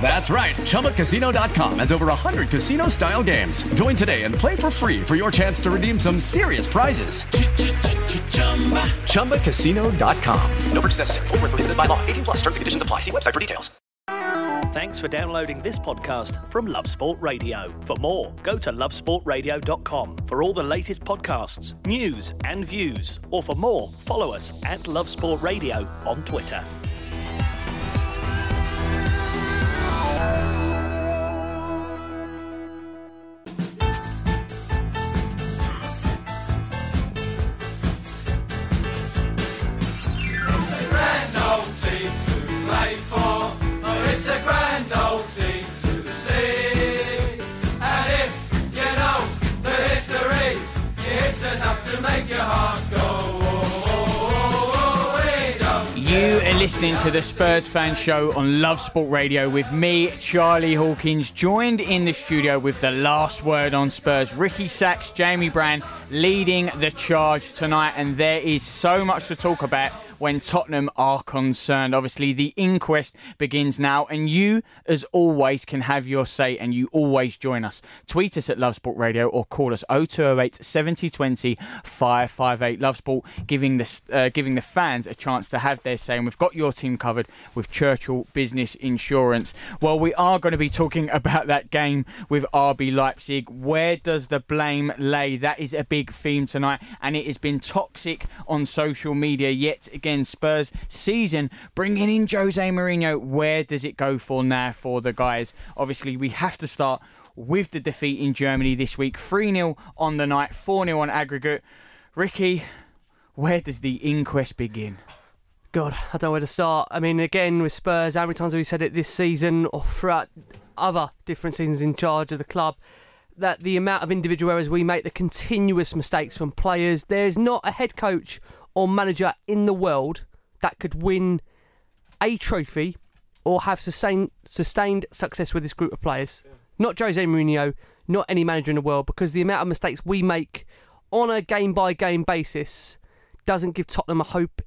That's right. ChumbaCasino.com has over 100 casino style games. Join today and play for free for your chance to redeem some serious prizes. ChumbaCasino.com. No purchase necessary. Full prohibited by law. 18 plus terms and conditions apply. See website for details. Thanks for downloading this podcast from Love Sport Radio. For more, go to lovesportradio.com for all the latest podcasts, news, and views. Or for more, follow us at Love Sport Radio on Twitter. You are listening to the Spurs Fan Show on Love Sport Radio with me, Charlie Hawkins, joined in the studio with the last word on Spurs, Ricky Sacks, Jamie Brown, leading the charge tonight. And there is so much to talk about when Tottenham are concerned. Obviously, the inquest begins now, and you, as always, can have your say and you always join us. Tweet us at Love Sport Radio or call us 0208 7020 558. Love Sport giving the, uh, giving the fans a chance to have their say, and we've got your team covered with Churchill Business Insurance. Well, we are going to be talking about that game with RB Leipzig. Where does the blame lay? That is a big theme tonight, and it has been toxic on social media yet again. Spurs season, bringing in Jose Mourinho. Where does it go for now for the guys? Obviously, we have to start with the defeat in Germany this week 3 0 on the night, 4 0 on aggregate. Ricky, where does the inquest begin? God, I don't know where to start. I mean, again, with Spurs, how many times have we said it this season or throughout other different seasons in charge of the club? That the amount of individual errors we make, the continuous mistakes from players, there's not a head coach or manager in the world that could win a trophy or have sustained, sustained success with this group of players. Yeah. Not Jose Mourinho, not any manager in the world, because the amount of mistakes we make on a game by game basis doesn't give Tottenham a hope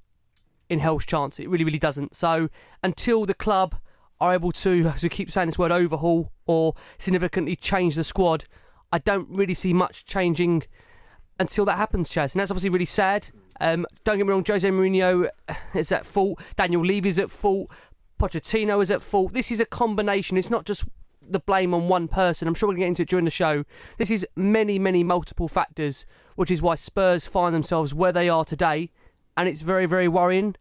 in hell's chance. It really, really doesn't. So until the club are able to, as we keep saying this word, overhaul or significantly change the squad, I don't really see much changing until that happens, Chaz. And that's obviously really sad. Um, don't get me wrong, Jose Mourinho is at fault. Daniel Levy is at fault. Pochettino is at fault. This is a combination. It's not just the blame on one person. I'm sure we're going to get into it during the show. This is many, many multiple factors, which is why Spurs find themselves where they are today. And it's very, very worrying.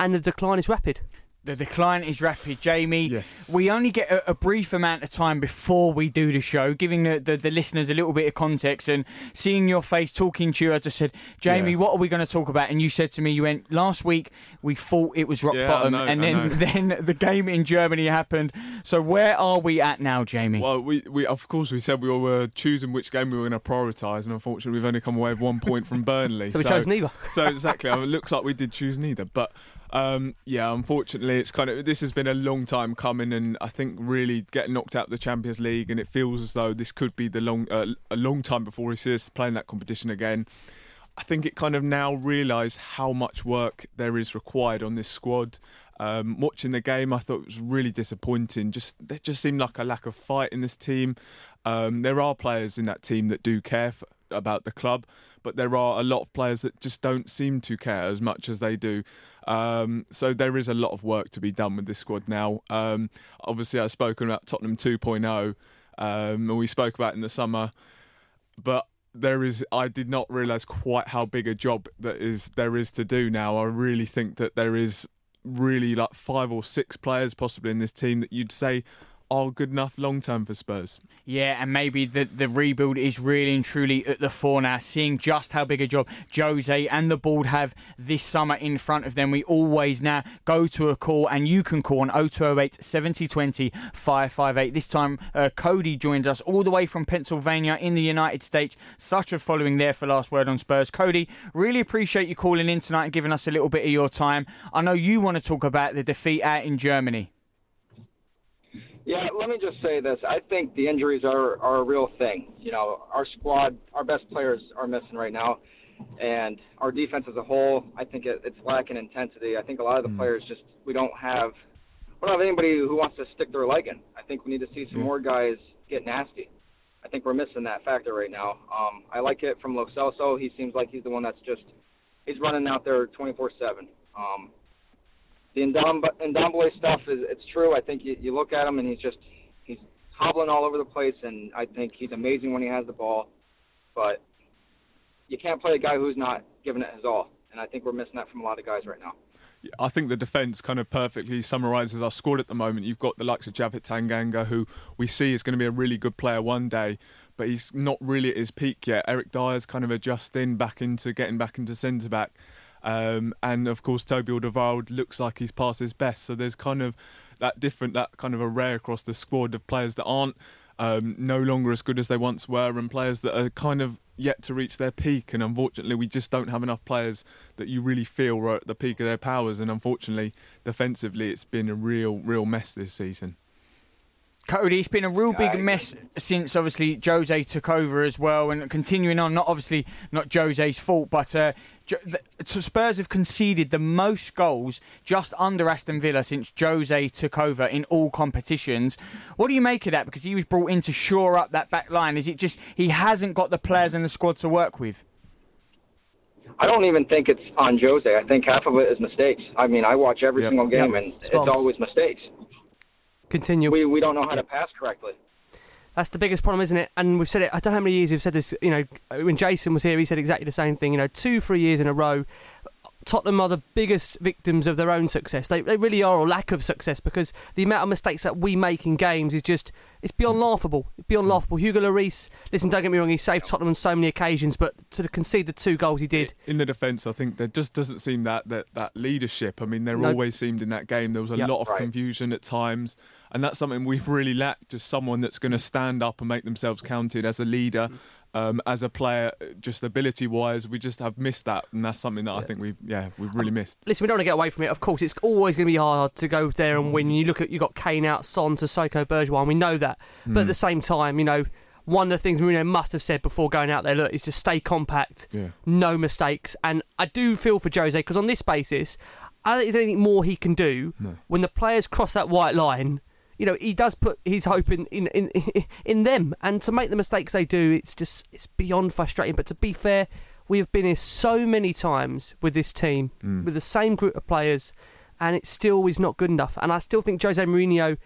And the decline is rapid. The decline is rapid, Jamie. Yes. We only get a, a, brief amount of time before we do the show, giving the, the, the, listeners a little bit of context and seeing your face talking to you. I just said, Jamie, yeah. what are we going to talk about? And you said to me, you went, last week we thought it was rock yeah, bottom. Know, and then, then the game in Germany happened. So where are we at now, Jamie? Well, we, we of course, we said we were choosing which game we were going to prioritise. And unfortunately, we've only come away with one point from Burnley. so we so, chose neither. so exactly. it looks like we did choose neither. But um, yeah, unfortunately, it's kind of this has been a long time coming, and I think really getting knocked out of the Champions League, and it feels as though this could be the long uh, a long time before he sees playing that competition again. I think it kind of now realise how much work there is required on this squad. Um, watching the game, I thought it was really disappointing. Just there just seemed like a lack of fight in this team. Um, there are players in that team that do care for, about the club, but there are a lot of players that just don't seem to care as much as they do. Um, so there is a lot of work to be done with this squad now. Um, obviously, I've spoken about Tottenham 2.0, um, and we spoke about in the summer, but there is I did not realise quite how big a job that is there is to do now. I really think that there is really like five or six players possibly in this team that you'd say are good enough long term for Spurs. Yeah, and maybe the, the rebuild is really and truly at the fore now, seeing just how big a job Jose and the board have this summer in front of them. We always now go to a call, and you can call on 0208 7020 558. This time, uh, Cody joins us all the way from Pennsylvania in the United States. Such a following there for Last Word on Spurs. Cody, really appreciate you calling in tonight and giving us a little bit of your time. I know you want to talk about the defeat out in Germany. Yeah, let me just say this. I think the injuries are, are a real thing. You know, our squad, our best players are missing right now, and our defense as a whole, I think it, it's lacking intensity. I think a lot of the mm. players just we don't have we don't have anybody who wants to stick their leg in. I think we need to see some more guys get nasty. I think we're missing that factor right now. Um, I like it from Lo Celso. He seems like he's the one that's just he's running out there 24/7. Um, the Ndombele stuff is it's true. I think you, you look at him and he's just he's hobbling all over the place, and I think he's amazing when he has the ball, but you can't play a guy who's not giving it his all, and I think we're missing that from a lot of guys right now. I think the defence kind of perfectly summarises our squad at the moment. You've got the likes of Japhet Tanganga, who we see is going to be a really good player one day, but he's not really at his peak yet. Eric Dier's kind of adjusting back into getting back into centre back. Um, and of course, Toby Alderweireld looks like he's past his best. So there's kind of that different, that kind of array across the squad of players that aren't um, no longer as good as they once were, and players that are kind of yet to reach their peak. And unfortunately, we just don't have enough players that you really feel are at the peak of their powers. And unfortunately, defensively, it's been a real, real mess this season. Cody, it's been a real big mess since obviously Jose took over as well, and continuing on. Not obviously not Jose's fault, but uh, Spurs have conceded the most goals just under Aston Villa since Jose took over in all competitions. What do you make of that? Because he was brought in to shore up that back line. Is it just he hasn't got the players in the squad to work with? I don't even think it's on Jose. I think half of it is mistakes. I mean, I watch every yep. single game, yep. and it's always mistakes. Continue. We, we don't know how to pass correctly. That's the biggest problem, isn't it? And we've said it. I don't know how many years we've said this. You know, when Jason was here, he said exactly the same thing. You know, two, three years in a row. Tottenham are the biggest victims of their own success. They, they really are, or lack of success, because the amount of mistakes that we make in games is just it's beyond laughable. It's beyond mm. laughable. Hugo Lloris, listen, don't get me wrong, he saved Tottenham on so many occasions, but to concede the two goals he did in the defence, I think there just doesn't seem that that, that leadership. I mean, there no. always seemed in that game there was a yep. lot of right. confusion at times and that's something we've really lacked. Just someone that's going to stand up and make themselves counted as a leader, um, as a player, just ability wise. We just have missed that, and that's something that yeah. I think we've yeah we've really missed. Listen, we don't want to get away from it. Of course, it's always going to be hard to go there and win. You look at you got Kane out, Son to Sissoko Bergwijn. We know that, but mm. at the same time, you know one of the things Mourinho must have said before going out there, look, is just stay compact, yeah. no mistakes. And I do feel for Jose because on this basis, I don't think there's anything more he can do no. when the players cross that white line you know, he does put his hope in, in, in, in them. And to make the mistakes they do, it's just it's beyond frustrating. But to be fair, we have been here so many times with this team, mm. with the same group of players, and it still is not good enough. And I still think Jose Mourinho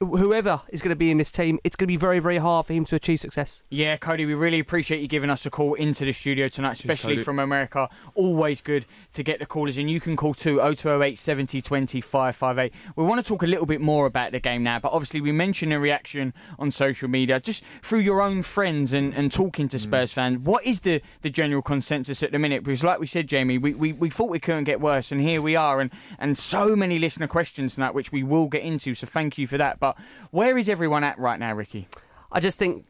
whoever is going to be in this team, it's going to be very, very hard for him to achieve success. Yeah, Cody, we really appreciate you giving us a call into the studio tonight, especially from America. Always good to get the callers in. You can call too, 0208 70 20 558. We want to talk a little bit more about the game now, but obviously we mentioned a reaction on social media, just through your own friends and, and talking to mm. Spurs mm. fans. What is the, the general consensus at the minute? Because like we said, Jamie, we, we, we thought we couldn't get worse, and here we are, and, and so many listener questions tonight, which we will get into, so thank you for that. But but where is everyone at right now, Ricky? I just think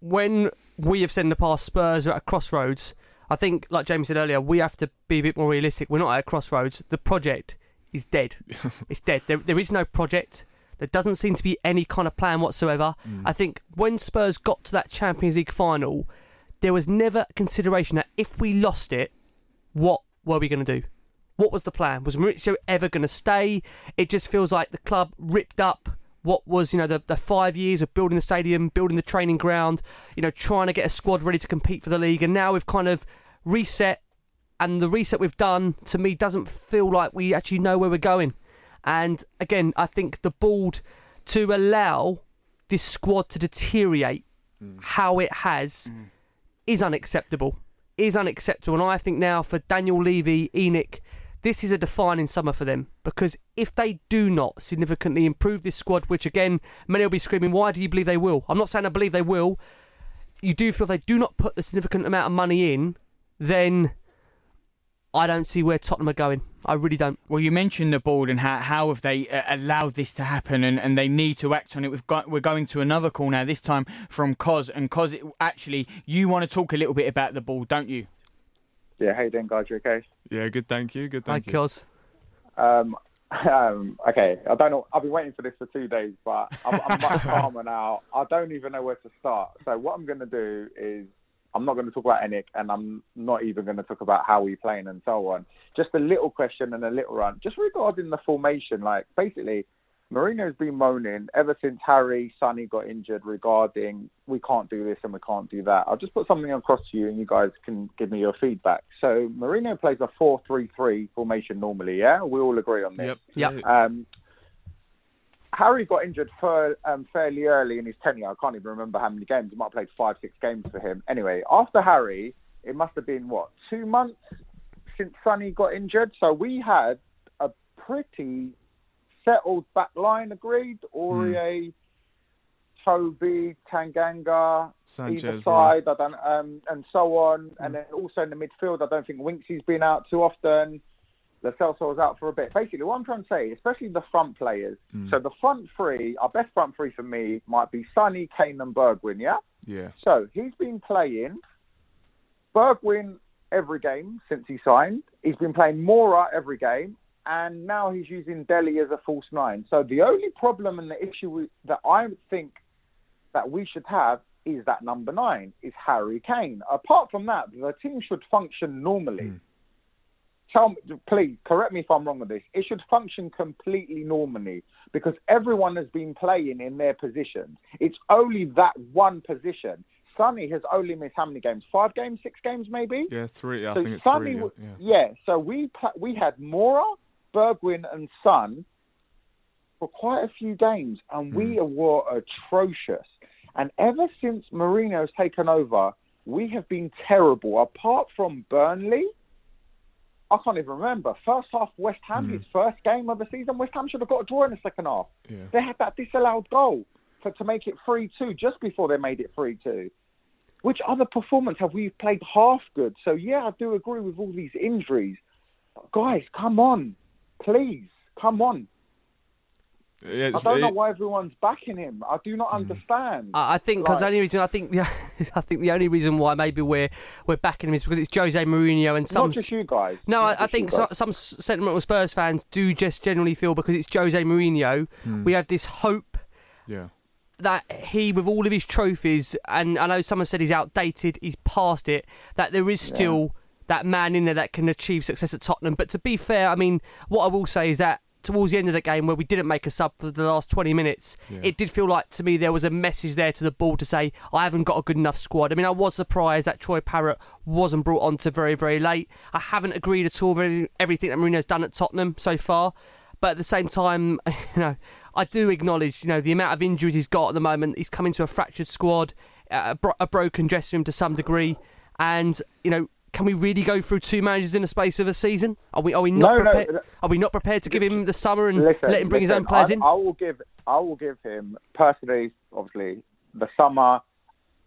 when we have said in the past Spurs are at a crossroads, I think, like Jamie said earlier, we have to be a bit more realistic. We're not at a crossroads. The project is dead. it's dead. There, there is no project. There doesn't seem to be any kind of plan whatsoever. Mm. I think when Spurs got to that Champions League final, there was never consideration that if we lost it, what were we going to do? What was the plan? Was Mauricio ever going to stay? It just feels like the club ripped up what was, you know, the, the five years of building the stadium, building the training ground, you know, trying to get a squad ready to compete for the league. And now we've kind of reset, and the reset we've done, to me, doesn't feel like we actually know where we're going. And again, I think the board to allow this squad to deteriorate mm. how it has mm. is unacceptable. Is unacceptable. And I think now for Daniel Levy, Enic, this is a defining summer for them because if they do not significantly improve this squad, which again, many will be screaming, why do you believe they will? I'm not saying I believe they will. You do feel they do not put the significant amount of money in, then I don't see where Tottenham are going. I really don't. Well, you mentioned the board and how, how have they uh, allowed this to happen, and, and they need to act on it. We've got we're going to another call now. This time from Cos, and Cos, actually, you want to talk a little bit about the board, don't you? Yeah, how you doing, guys? You okay? Yeah, good. Thank you. Good. Thank Hi, you. Cos. Um, um, okay, I don't know. I've been waiting for this for two days, but I'm, I'm much calmer now. I don't even know where to start. So what I'm going to do is I'm not going to talk about Enic, and I'm not even going to talk about how we playing and so on. Just a little question and a little run. Just regarding the formation, like basically, Mourinho's been moaning ever since Harry Sonny got injured regarding we can't do this and we can't do that. I'll just put something across to you, and you guys can give me your feedback. So Mourinho plays a four-three-three formation normally. Yeah, we all agree on this. Yep. Yep. Um, Harry got injured for, um, fairly early in his tenure. I can't even remember how many games. He might have played five, six games for him. Anyway, after Harry, it must have been what two months since Sonny got injured. So we had a pretty settled back line. Agreed. Aurier, hmm. Toby, Tanganga, Sanchez, either side. I don't, um, and so on. And hmm. then also in the midfield, I don't think Winksy's been out too often. Celso was out for a bit. Basically, what I'm trying to say, especially the front players. Hmm. So the front three, our best front three for me might be Sonny, Kane, and Bergwijn. Yeah. Yeah. So he's been playing Bergwijn every game since he signed. He's been playing Moura every game, and now he's using Dele as a false nine. So the only problem and the issue that I think that we should have is that number nine is Harry Kane. Apart from that, the team should function normally. Hmm. Tell me, please correct me if I'm wrong with this. It should function completely normally because everyone has been playing in their positions. It's only that one position. Sonny has only missed how many games? Five games, six games, maybe. Yeah, three. I So think it's Sonny three. Yeah. yeah. yeah, so we we had Moura, Bergwijn, and Son for quite a few games, and we Hmm. were atrocious. And ever since Mourinho's taken over, we have been terrible. Apart from Burnley, I can't even remember. First half, West Ham, his first game of the season, West Ham should have got a draw in the second half. Yeah. They had that disallowed goal for to make it three two just before they made it three two. Which other performance have we played half good? So yeah, I do agree with all these injuries. But guys, come on, please, come on. Yeah, I don't know why everyone's backing him. I do not hmm. understand. I I think because Like- the only reason I think yeah, I think the only reason why maybe we're we're backing him is because it's Jose Mourinho and some Not just you guys. No, I, I think so, some sentimental Spurs fans do just generally feel because it's Jose Mourinho, hmm. we have this hope Yeah. that he, with all of his trophies, and I know someone said he's outdated, he's past it, that there is still that man in there that can achieve success at Tottenham. But to be fair, I mean, what I will say is that towards the end of the game, where we didn't make a sub for the last 20 minutes, Yeah. it did feel like to me there was a message there to the ball to say, I haven't got a good enough squad. I mean, I was surprised that Troy Parrott wasn't brought on to very, very late. I haven't agreed at all with everything that Mourinho's done at Tottenham so far. But at the same time, you know, I do acknowledge, you know, the amount of injuries he's got at the moment. He's coming to a fractured squad, uh, a, bro- a broken dressing room to some degree, and you know, can we really go through two managers in the space of a season? Are we? Are we not No, prepared? no. Are we not prepared to give him the summer and Listen, let him bring his own players I, in? I will give I will give him personally, obviously, the summer.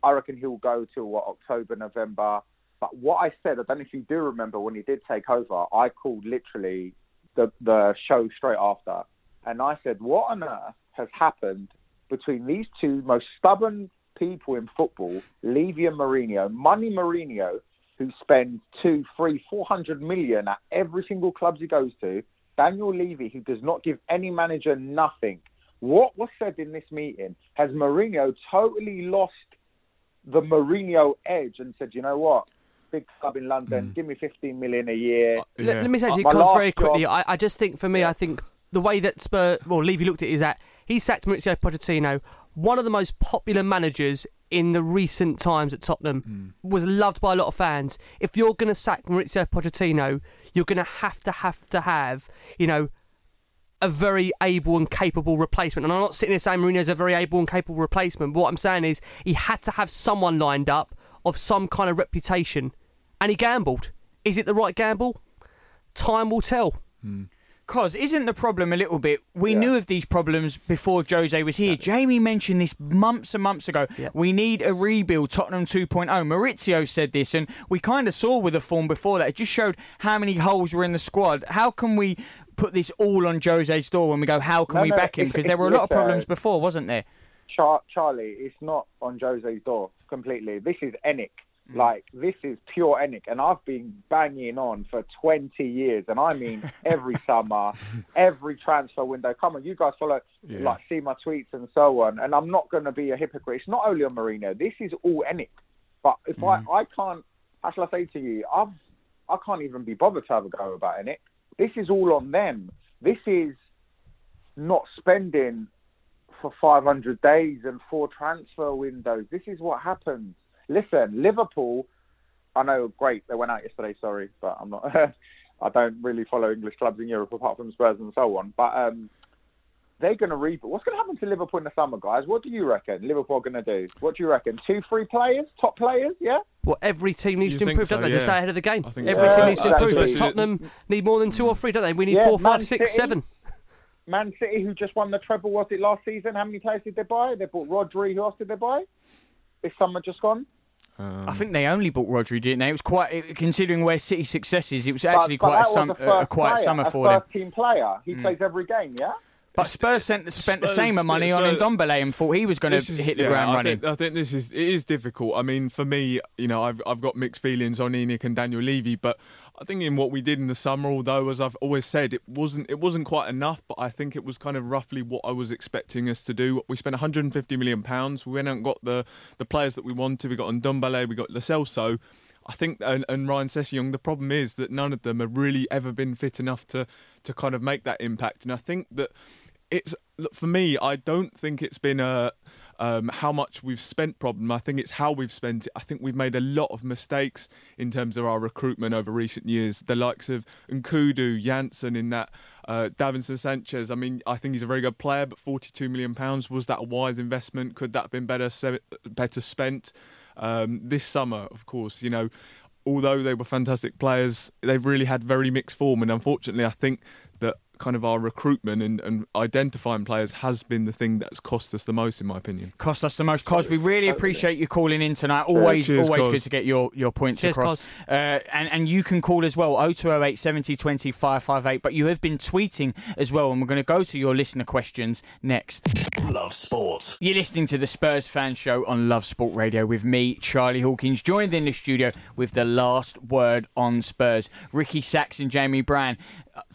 I reckon he'll go till what October, November. But what I said, I don't know if you do remember when he did take over. I called literally the the show straight after, and I said, "What on earth has happened between these two most stubborn people in football, Levy and Mourinho? Money Mourinho, who spends two, three, four hundred million at every single club he goes to. Daniel Levy, who does not give any manager nothing. What was said in this meeting has Mourinho totally lost the Mourinho edge and said, you know what, big club in London, give me 15 million a year. Let, let me say Uh, to you, my Cos, very quickly. job- I, I just think, for me, I think the way that Spur, well, Levy looked at it is that he sacked Mauricio Pochettino, one of the most popular managers in the recent times at Tottenham, mm. was loved by a lot of fans. If you're going to sack Mauricio Pochettino, you're going to have to have to have, you know, a very able and capable replacement. And I'm not sitting here saying Mourinho's a very able and capable replacement. But what I'm saying is he had to have someone lined up of some kind of reputation, and he gambled. Is it the right gamble? Time will tell. Mm. Cos, isn't the problem a little bit? We knew of these problems before Jose was here. Jamie mentioned this months and months ago. We need a rebuild, Tottenham 2.0. Mauricio said this, and we kind of saw with the form before that. It just showed how many holes were in the squad. How can we put this all on Jose's door when we go, how can No, we no, back him? Because there were a lot of problems before, wasn't there? Char- Charlie, it's not on Jose's door completely. This is Enic. Like this is pure Enic, and I've been banging on for 20 years, and I mean every summer, every transfer window. Come on, you guys follow, Yeah. like see my tweets and so on. And I'm not going to be a hypocrite. It's not only on Mourinho. This is all Enic. But if I, mm. I can't, how shall I say to you? I've, I can't even be bothered to have a go about Enic. This is all on them. This is not spending for 500 days and four transfer windows. This is what happens. Listen, Liverpool, I know, great, they went out yesterday, sorry, but I'm not, I don't really follow English clubs in Europe apart from Spurs and so on. But um, they're going to rebuild. What's going to happen to Liverpool in the summer, guys? What do you reckon Liverpool are going to do? What do you reckon? Two, three players, top players, yeah? Well, every team needs You to improve, so, don't they, to yeah. stay ahead of the game? I think Every so. team Yeah, needs to improve. But Tottenham need more than two or three, don't they? We need Yeah, four, five, Man six, City. seven. Man City, who just won the treble, was it last season? How many players did they buy? They bought Rodri. Who else did they buy? This summer just gone. I think they only bought Rodri, didn't they? It was quite, considering where City success is, it was actually but quite a, was sum, a a, first a quiet player, summer a for them. first team player. He Mm. plays every game, yeah. But Spurs sent, spent the Spurs- same money on Spurs- Ndombele and thought he was going to hit the yeah, ground I running. Think, I think this is it is difficult. I mean, for me, you know, I've I've got mixed feelings on Enic and Daniel Levy, but I think in what we did in the summer, although as I've always said, it wasn't it wasn't quite enough, but I think it was kind of roughly what I was expecting us to do. We spent 150 million pounds. We went and got the the players that we wanted. We got Ndombele, we got Lo. I think and, and Ryan Sessegnon. The problem is that none of them have really ever been fit enough to to kind of make that impact. And I think that it's look, for me. I don't think it's been a um, how much we've spent problem. I think it's how we've spent it. I think we've made a lot of mistakes in terms of our recruitment over recent years. The likes of Nkoudou, Janssen in that, uh, Davinson Sanchez. I mean, I think he's a very good player, but 42 million pounds was that a wise investment? Could that have been better better spent um, this summer? Of course, you know. Although they were fantastic players, they've really had very mixed form, and unfortunately, I think kind of our recruitment and, and identifying players has been the thing that's cost us the most, in my opinion. Cost us the most. Cos, we really appreciate you calling in tonight. Always, Cheers, always Cos. good to get your, your points Cheers, across. Uh, and, and you can call as well, 0208 70 20 558. But you have been tweeting as well, and we're going to go to your listener questions next. Love sport. You're listening to the Spurs Fan Show on Love Sport Radio with me, Charlie Hawkins, joined in the studio with the last word on Spurs. Ricky Sacks and Jamie Brown.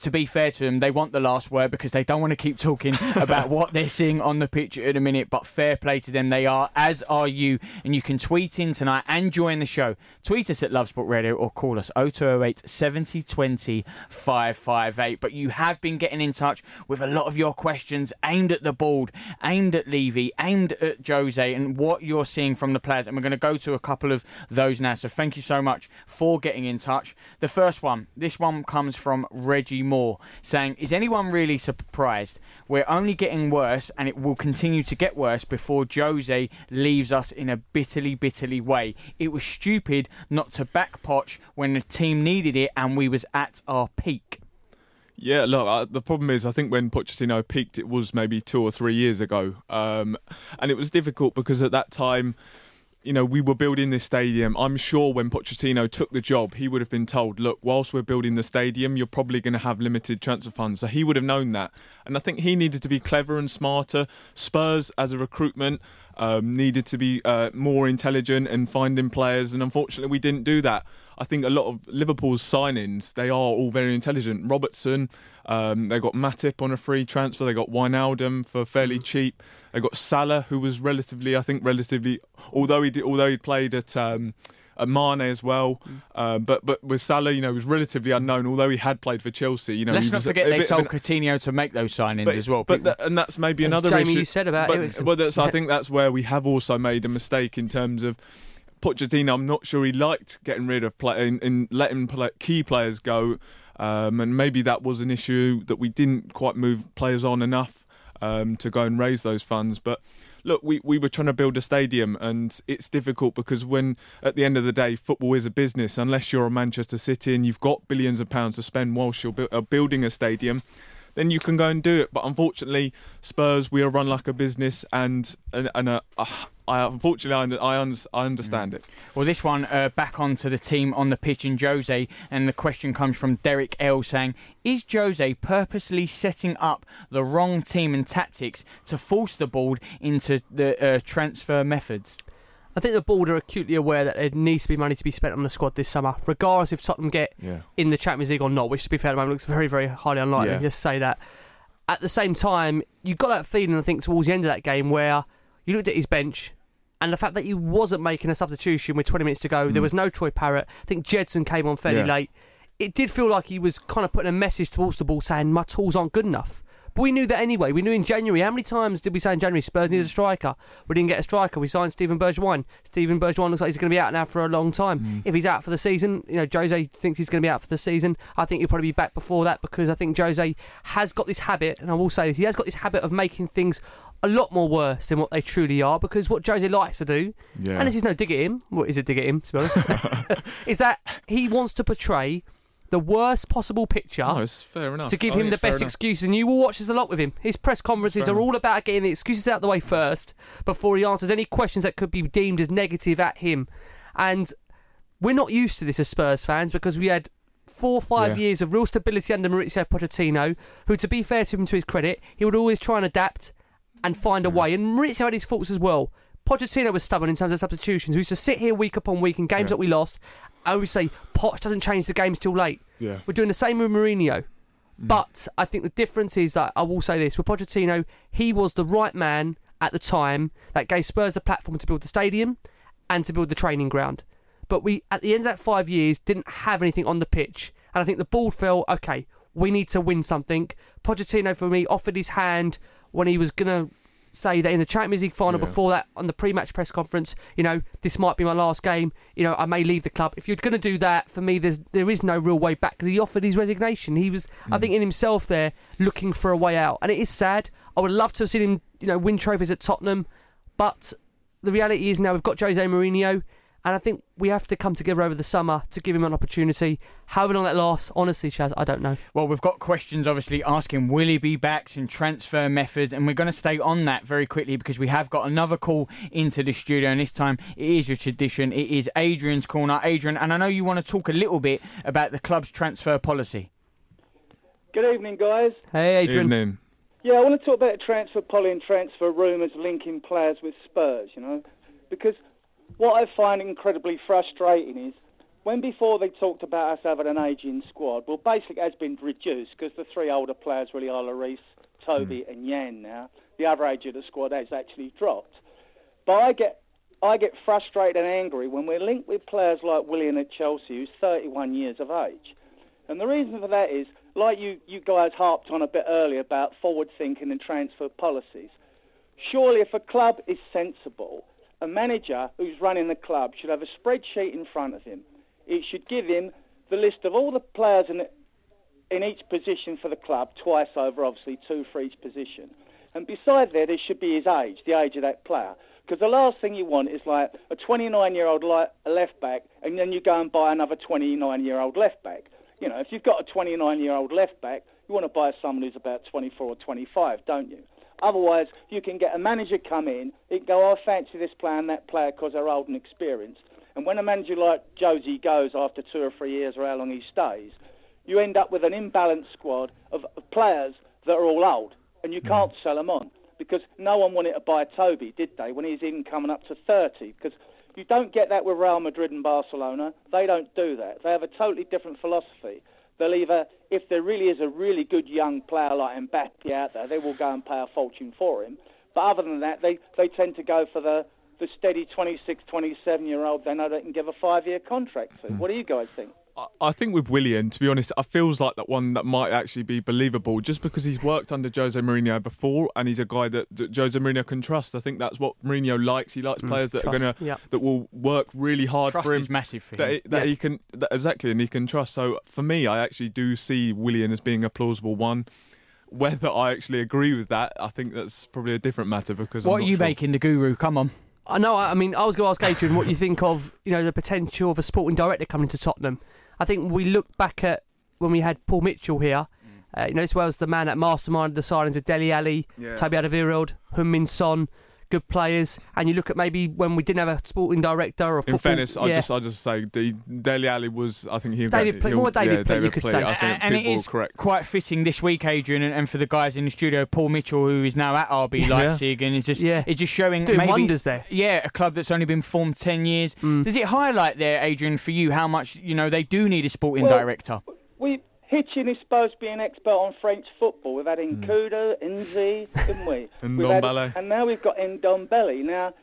To be fair to them, they want the last word because they don't want to keep talking about what they're seeing on the pitch in a minute. But fair play to them, they are, as are you. And you can tweet in tonight and join the show. Tweet us at Love Sport Radio or call us 0208 70 20 558. But you have been getting in touch with a lot of your questions aimed at the board, aimed at Levy, aimed at Jose, and what you're seeing from the players. And we're going to go to a couple of those now. So thank you so much for getting in touch. The first one, this one comes from Reggie Moore saying, Is anyone really surprised? We're only getting worse and it will continue to get worse before Jose leaves us in a bitterly, bitterly way. It was stupid not to back Poch when the team needed it and we was at our peak. Yeah, look, the problem is, I think when Pochettino peaked, it was maybe two or three years ago, um, and it was difficult because at that time, you know, we were building this stadium. I'm sure when Pochettino took the job, he would have been told, "Look, whilst we're building the stadium, you're probably going to have limited transfer funds." So he would have known that, and I think he needed to be clever and smarter. Spurs, as a recruitment, um, needed to be uh, more intelligent and finding players, and unfortunately, we didn't do that. I think a lot of Liverpool's signings they are all very intelligent. Robertson, um, they got Matip on a free transfer. They got Wijnaldum for fairly cheap. They got Salah, who was relatively, I think, relatively, although he did, although he played at. Um, at Mane as well, uh, but but with Salah, you know, he was relatively unknown. Although he had played for Chelsea, you know, Let's not forget they sold an- Coutinho to make those signings but, as well. But that, and that's maybe As another Jamie, issue. you said about but, Eriksen. Well, that's, I think that's where we have also made a mistake in terms of Pochettino. I'm not sure he liked getting rid of play and, letting play, key players go, um, and maybe that was an issue that we didn't quite move players on enough um, to go and raise those funds, but. Look, we, we were trying to build a stadium, and it's difficult because when, at the end of the day, football is a business. Unless you're a Manchester City and you've got billions of pounds to spend whilst you're bu- uh, building a stadium, then you can go and do it. But unfortunately, Spurs we are run like a business, and and, and uh, uh, I unfortunately I, under- I, under- I understand it. Well, this one uh, back onto the team on the pitch and Jose, and the question comes from Derek L saying, "Is Jose purposely setting up the wrong team and tactics to force the board into the uh, transfer methods?" I think the board are acutely aware that there needs to be money to be spent on the squad this summer, regardless if Tottenham get Yeah. in the Champions League or not, which to be fair at the moment looks very, very highly unlikely. Yeah. Just say that. At the same time, you got that feeling, I think, towards the end of that game where you looked at his bench and the fact that he wasn't making a substitution with 20 minutes to go, there was no Troy Parrott. I think Gedson came on fairly Mm. Yeah. late. It did feel like he was kind of putting a message towards the ball saying, my tools aren't good enough. But we knew that anyway. We knew in January. How many times did we say in January Spurs needed a striker? We didn't get a striker. We signed Steven Bergwijn. Steven Bergwijn looks like he's going to be out now for a long time. Mm. If he's out for the season, you know, Jose thinks he's going to be out for the season. I think he'll probably be back before that because I think Jose has got this habit, and I will say this, he has got this habit of making things a lot more worse than what they truly are because what Jose likes to do, Yeah. and this is no dig at him, what is it dig at him, to be honest, is that he wants to portray the worst possible picture No, it's fair enough. to give I him the best enough. excuse. And you will watch this a lot with him. His press conferences are all about getting the excuses out of the way first before he answers any questions that could be deemed as negative at him. And we're not used to this as Spurs fans because we had four or five Yeah. years of real stability under Mauricio Pochettino, who, to be fair to him, to his credit, he would always try and adapt and find a way. And Mauricio had his faults as well. Pochettino was stubborn in terms of substitutions. We used to sit here week upon week in games Yeah. that we lost. I always say, Poch doesn't change the games till late. Yeah. We're doing the same with Mourinho. Mm. But I think the difference is that I will say this with Pochettino, he was the right man at the time that gave Spurs the platform to build the stadium and to build the training ground. But we, at the end of that five years, didn't have anything on the pitch. And I think the board felt, okay, we need to win something. Pochettino, for me, offered his hand when he was going to say that in the Champions League final Yeah. before that on the pre-match press conference, you know, this might be my last game. You know, I may leave the club. If you're going to do that, for me, there's there is no real way back because he offered his resignation. He was, I mm. think, in himself there looking for a way out, and it is sad. I would love to have seen him, you know, win trophies at Tottenham, but the reality is now we've got Jose Mourinho. And I think we have to come together over the summer to give him an opportunity. However long that lasts, honestly, Chaz, I don't know. Well, we've got questions obviously asking will he be back and transfer methods, and we're going to stay on that very quickly because we have got another call into the studio, and this time it is a tradition. It is Adrian's corner. Adrian, and I know you want to talk a little bit about the club's transfer policy. Good evening, guys. Hey, Adrian. Evening. Yeah, I want to talk about transfer poly and transfer rumours linking players with Spurs, you know, because what I find incredibly frustrating is when before they talked about us having an ageing squad, well, basically it has been reduced because the three older players really are Lloris, Toby, mm. and Jan now. The other age of the squad has actually dropped. But I get I get frustrated and angry when we're linked with players like Willian at Chelsea, who's 31 years of age. And the reason for that is, like you, you guys harped on a bit earlier about forward thinking and transfer policies. Surely, if a club is sensible, a manager who's running the club should have a spreadsheet in front of him. It should give him the list of all the players in, in each position for the club, twice over, obviously, two for each position. And beside there, there should be his age, the age of that player. Because the last thing you want is like a 29 year old left back, and then you go and buy another 29 year old left back. You know, if you've got a 29 year old left back, you want to buy someone who's about 24 or 25, don't you? Otherwise, you can get a manager come in, it can go, oh, I fancy this player and that player because they're old and experienced. And when a manager like Josie goes after two or three years or how long he stays, you end up with an imbalanced squad of, players that are all old, and you can't hmm. sell them on because no one wanted to buy Toby, did they? When he's in coming up to 30, because You don't get that with Real Madrid and Barcelona. They don't do that. They have a totally different philosophy. They'll either, if there really is a really good young player like Mbappe out there, they will go and pay a fortune for him. But other than that, they, they tend to go for the, the steady 26, 27 year old they know they can give a five year contract to. Hmm. What do you guys think? I- I think with Willian, to be honest, I feels like that one that might actually be believable just because he's worked under Jose Mourinho before and he's a guy that, that Jose Mourinho can trust. I think that's what Mourinho likes. He likes Mm, players that trust, are gonna yeah. that will work really hard Trust for him. is massive for that him. He, that Yeah. he can that, exactly, and he can trust. So for me, I actually do see Willian as being a plausible one. Whether I actually agree with that, I think that's probably a different matter because What I'm are you sure. making, the guru? Come on. I know. I mean, I was going to ask Adrian what you think of, you know, the potential of a sporting director coming to Tottenham. I think we look back at when we had Paul Mitchell here. Uh, you know, this was the man that masterminded the signings of Dele Alli, Yeah. Toby Alderweireld, Min Son, good players. And you look at maybe when we didn't have a sporting director or a In football. fairness, I yeah. just I just say the Dele Alli was I think he David Ple- more David yeah, Ple- you David could Ple- say. I think and it is correct. quite fitting this week, Adrian, and, and for the guys in the studio, Paul Mitchell, who is now at RB Yeah. Leipzig, and is just Yeah. is just showing Doing maybe, wonders there. Yeah, a club that's only been formed ten years. Mm. Does it highlight there, Adrian, for you how much you know they do need a sporting Well, director? We Hitchen is supposed to be an expert on French football. We've had Hmm. Nkoudou, N'Jie, didn't we? And had- Ndombele. and now we've got Ndombele. Now,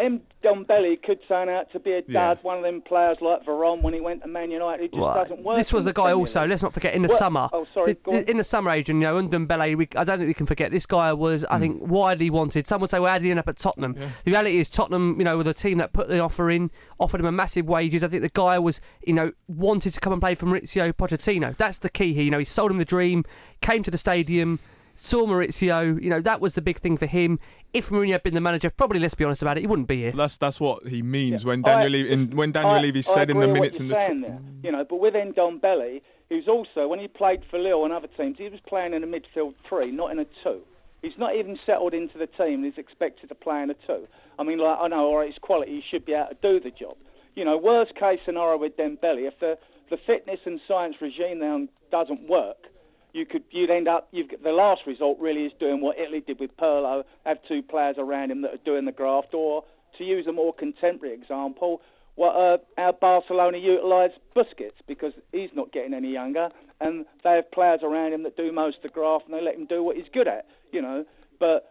Ndombele could turn out to be a dad, one of them players like Veron when he went to Man United. It just Well, doesn't work. This was in a guy also. Let's not forget in the Well- summer. Oh, sorry. th- Go on. in the summer, Adrian, you know, Ndombele, we, I don't think we can forget. This guy was, I hmm. think, widely wanted. Some would say, well, how did he end up at Tottenham? The reality is, Tottenham, you know, were the team that put the offer in, offered him a massive wages. I think the guy was, you know, wanted to come and play for Mauricio Pochettino. That's the key here. You know, he sold him the dream, came to the stadium. Saw Mauricio, you know that was the big thing for him. If Mourinho had been the manager, probably let's be honest about it, he wouldn't be here. That's that's what he means when Daniel I- Levy in, when Daniel I- Levy said in the minutes what in you're the. saying there, you know, but with Ndombele, who's also when he played for Lille and other teams, he was playing in a midfield three, not in a two. He's not even settled into the team. And he's expected to play in a two. I mean, like I know, all right, his quality, he should be able to do the job. You know, worst case scenario with Dembele, if the the fitness and science regime now doesn't work, you could you'd end up the last result really is doing what Italy did with Pirlo, have two players around him that are doing the graft, or to use a more contemporary example, what uh, how Barcelona utilised Busquets because he's not getting any younger, and they have players around him that do most of the graft, and they let him do what he's good at, you know. But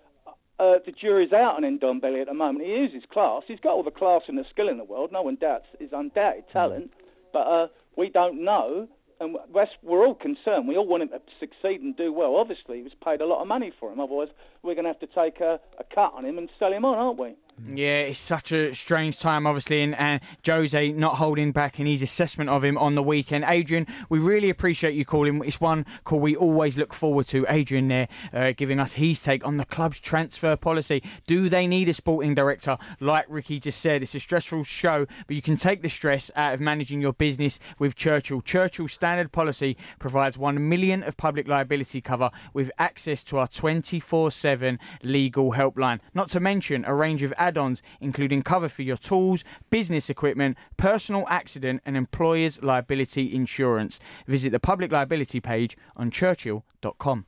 uh, the jury's out on Ndombele at the moment. He uses class. He's got all the class and the skill in the world. No one doubts his undoubted talent. But uh, we don't know, and we're all concerned. We all want him to succeed and do well. Obviously, he was paid a lot of money for him. Otherwise, we're going to have to take a, a cut on him and sell him on, aren't we? Yeah, it's such a strange time, obviously, and, and Jose not holding back in his assessment of him on the weekend. Adrian, we really appreciate you calling. It's one call we always look forward to. Adrian there uh, giving us his take on the club's transfer policy. Do they need a sporting director? Like Ricky just said, it's a stressful show, but you can take the stress out of managing your business with Churchill. Churchill's standard policy provides one million of public liability cover with access to our 24/7 legal helpline. Not to mention a range of add-ons including cover for your tools, business equipment, personal accident and employer's liability insurance. Visit the public liability page on churchill.com.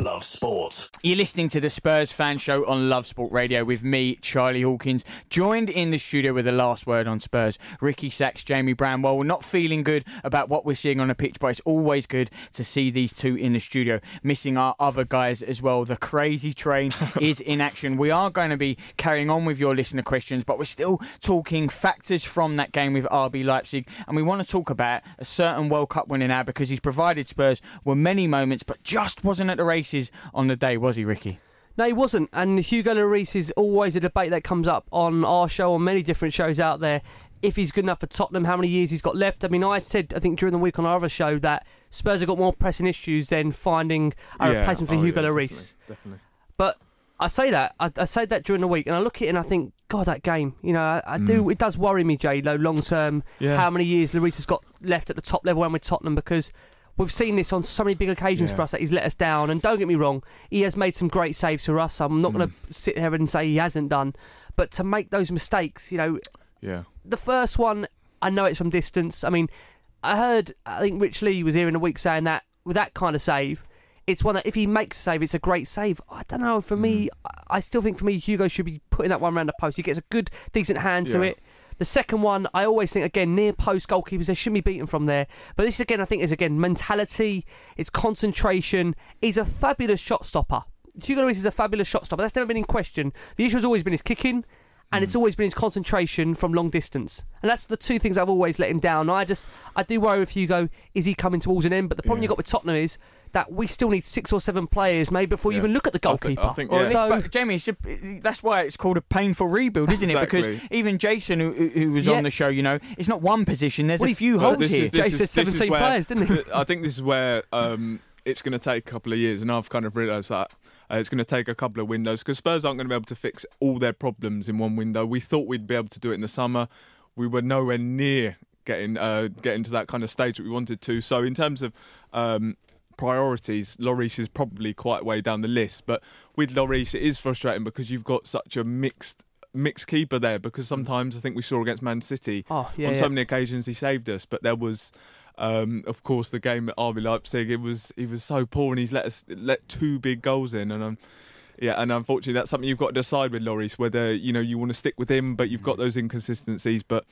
Love sport. You're listening to the Spurs fan show on Love Sport Radio with me, Charlie Hawkins, joined in the studio with the last word on Spurs, Ricky Sacks, Jamie Brown. Well, we're not feeling good about what we're seeing on the pitch, but it's always good to see these two in the studio. Missing our other guys as well. The crazy train is in action. We are going to be carrying on with your listener questions, but we're still talking factors from that game with RB Leipzig, and we want to talk about a certain World Cup winner now because he's provided Spurs with many moments, but just wasn't at the races on the day, was he, Ricky? No, he wasn't. And Hugo Lloris is always a debate that comes up on our show, on many different shows out there. If he's good enough for Tottenham, how many years he's got left. I mean, I said, I think during the week on our other show, that Spurs have got more pressing issues than finding a Yeah. replacement for Oh, Hugo yeah, Lloris. Definitely. definitely. But I say that I, I say that during the week, and I look at it and I think, God, that game. You know, I, I do. Mm. It does worry me, Jay. Lo, long term, Yeah. how many years Lloris has got left at the top level when with Tottenham because. We've seen this on so many big occasions Yeah. for us that he's let us down. And don't get me wrong, he has made some great saves for us. I'm not going to mm. sit here and say he hasn't done. But to make those mistakes, you know, Yeah. the first one, I know it's from distance. I mean, I heard, I think Rich Lee was here in a week saying that with that kind of save, it's one that if he makes a save, it's a great save. I don't know. For me, I I still think for me, Hugo should be putting that one around the post. He gets a good, decent hand to it. The second one, I always think again near post goalkeepers they shouldn't be beaten from there. But this again, I think is again mentality, it's concentration. He's a fabulous shot stopper. Hugo Lloris is a fabulous shot stopper. That's never been in question. The issue has always been his kicking. And it's hmm. always been his concentration from long distance, and that's the two things I've always let him down. I just, I do worry with Hugo. Is he coming towards an end? But the problem you got with Tottenham is that we still need six or seven players, maybe before you even look at the goalkeeper. Well, so, this- but Jamie, it's a, that's why it's called a painful rebuild, isn't it? Because even Jason, who, who who was Yeah. on the show, you know, it's not one position. There's Well, a few holes this here. is- this Jay is- this is 17 where- players, didn't he? I think this is where um, it's going to take a couple of years, and I've kind of realised that. Uh, it's going to take a couple of windows because Spurs aren't going to be able to fix all their problems in one window. We thought we'd be able to do it in the summer. We were nowhere near getting uh, getting to that kind of stage that we wanted to. So in terms of um, priorities, Lloris is probably quite way down the list. But with Lloris, it is frustrating because you've got such a mixed mixed keeper there. Because sometimes I think we saw against Man City Oh, yeah, on yeah. so many occasions he saved us, but there was. Um, of course, the game at RB Leipzig, it was he was so poor, and he's let us let two big goals in, and um, yeah, and unfortunately, that's something you've got to decide with Lloris whether you know you want to stick with him, but you've got those inconsistencies. But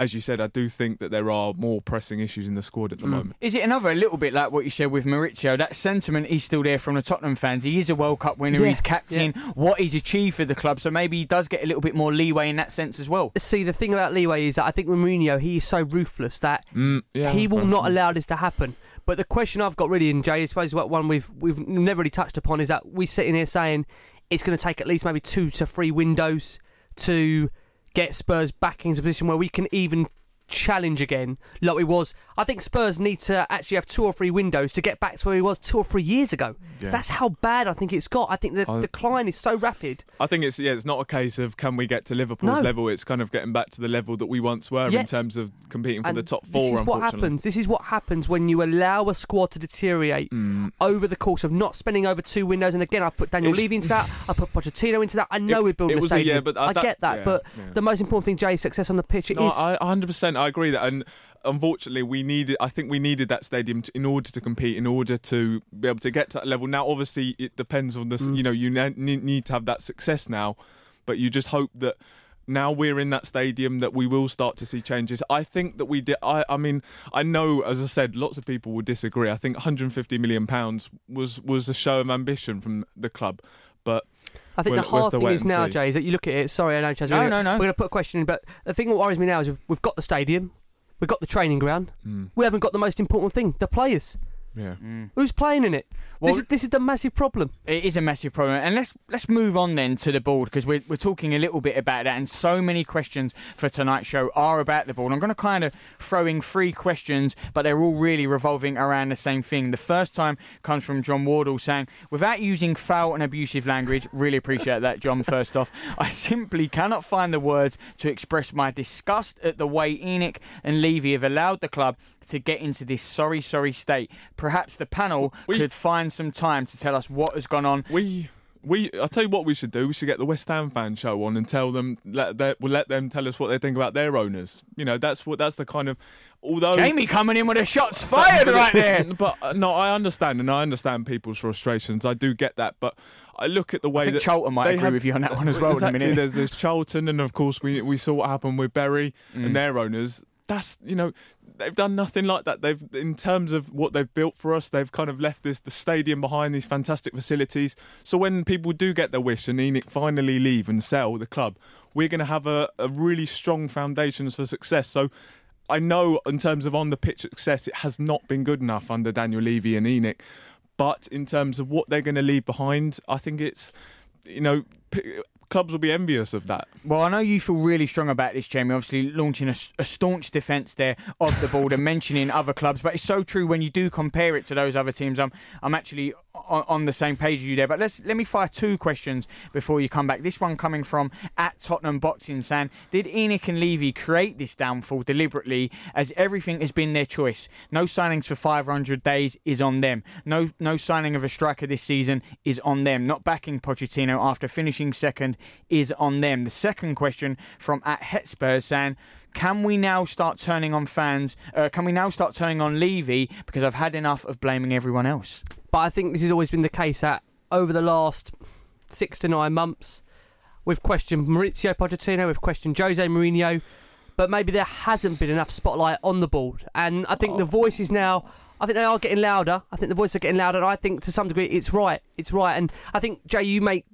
as you said, I do think that there are more pressing issues in the squad at the moment. Is it another a little bit like what you said with Mauricio? That sentiment is still there from the Tottenham fans. He is a World Cup winner. Yeah, he's captain. yeah. What he's achieved for the club, so maybe he does get a little bit more leeway in that sense as well. See, the thing about Leeway is that I think with Mourinho, he is so ruthless that Mm, yeah, he will not allow this to happen. But the question I've got really, and Jay, I suppose what one we've we've never really touched upon is that we're sitting here saying it's going to take at least maybe two to three windows to get Spurs back into a position where we can even challenge again like we was. I think Spurs need to actually have two or three windows to get back to where he was two or three years ago. Yeah. That's how bad I think it's got. I think the I- decline is so rapid. I think it's yeah, it's not a case of can we get to Liverpool's No. level. It's kind of getting back to the level that we once were Yeah. in terms of competing for And the top four. This is what happens. This is what happens when you allow a squad to deteriorate Mm. over the course of not spending over two windows. And again, I put Daniel It's- Levy into that. I put Pochettino into that. I know It- we're building it a was a- stadium. yeah, but, uh, I get that. but the most important thing, Jay, success on the pitch. It No, is. I 100% I agree that, and unfortunately, we needed. I think we needed that stadium to, in order to compete, in order to be able to get to that level. Now, obviously, it depends on this. Mm. You know, you ne- need, need to have that success now, but you just hope that. Now we're in that stadium that we will start to see changes. I think that we did. I, I mean, I know, as I said, lots of people would disagree. I think 150 million pounds was was a show of ambition from the club, but I think we'll- the we'll hard thing is now, see. Jay, is that you look at it. Sorry, I know, Chaz. No, we're, no, no. We're going to put a question in, but the thing that worries me now is we've- we've got the stadium, we've got the training ground, Mm. we haven't got the most important thing: the players. Yeah. Mm. Who's playing in it? Well- this, is, this is the massive problem. It is a massive problem, and let's let's move on then to the board because we're we're talking a little bit about that, and so many questions for tonight's show are about the board. I'm going to kind of throw in three questions, but they're all really revolving around the same thing. The first time comes from John Wardle saying, "Without using foul and abusive language, really appreciate that, John. First off, I simply cannot find the words to express my disgust at the way Enic and Levy have allowed the club to get into this sorry, sorry state. Perhaps the panel could find some time to tell us what has gone on." We we I'll tell you what we should do. We should get the West Ham fan show on and tell them let their, we'll let them tell us what they think about their owners. You know, that's what that's the kind of although Jamie coming in with a shots fired right there. But uh, no, I understand and I understand people's frustrations. I do get that, but I look at the way think that Charlton might agree have- with you on that one as well in a Exactly. minute. There's there's Charlton, and of course we we saw what happened with Bury Mm. and their owners. That's you know they've done nothing like that. They've in terms of what they've built for us, they've kind of left this the stadium behind these fantastic facilities. So when people do get their wish and Enic finally leave and sell the club, we're going to have a, a really strong foundations for success. So. I know in terms of on the pitch success, it has not been good enough under Daniel Levy and Enic. But in terms of what they're going to leave behind, I think it's, you know, clubs will be envious of that. Well, I know you feel really strong about this, Jamie. Obviously, launching a, a staunch defence there of the ball and mentioning other clubs, but it's so true when you do compare it to those other teams. I'm, I'm actually on, on the same page as you there. But let's let me fire two questions before you come back. This one coming from at Tottenham Boxing, saying, "Did Enic and Levy create this downfall deliberately, as everything has been their choice? No signings for 500 days is on them. No, no signing of a striker this season is on them. Not backing Pochettino after finishing second is on them." The second question from at Hetspurs saying. Can we now start turning on fans? Uh, can we now start turning on Levy because I've had enough of blaming everyone else? But I think this has always been the case that over the last six to nine months, we've questioned Mauricio Pochettino, we've questioned Jose Mourinho, but maybe there hasn't been enough spotlight on the board. And I think the voices now, I think they are getting louder. I think the voices are getting louder. And I think to some degree it's right. It's right. And I think, Jay, you make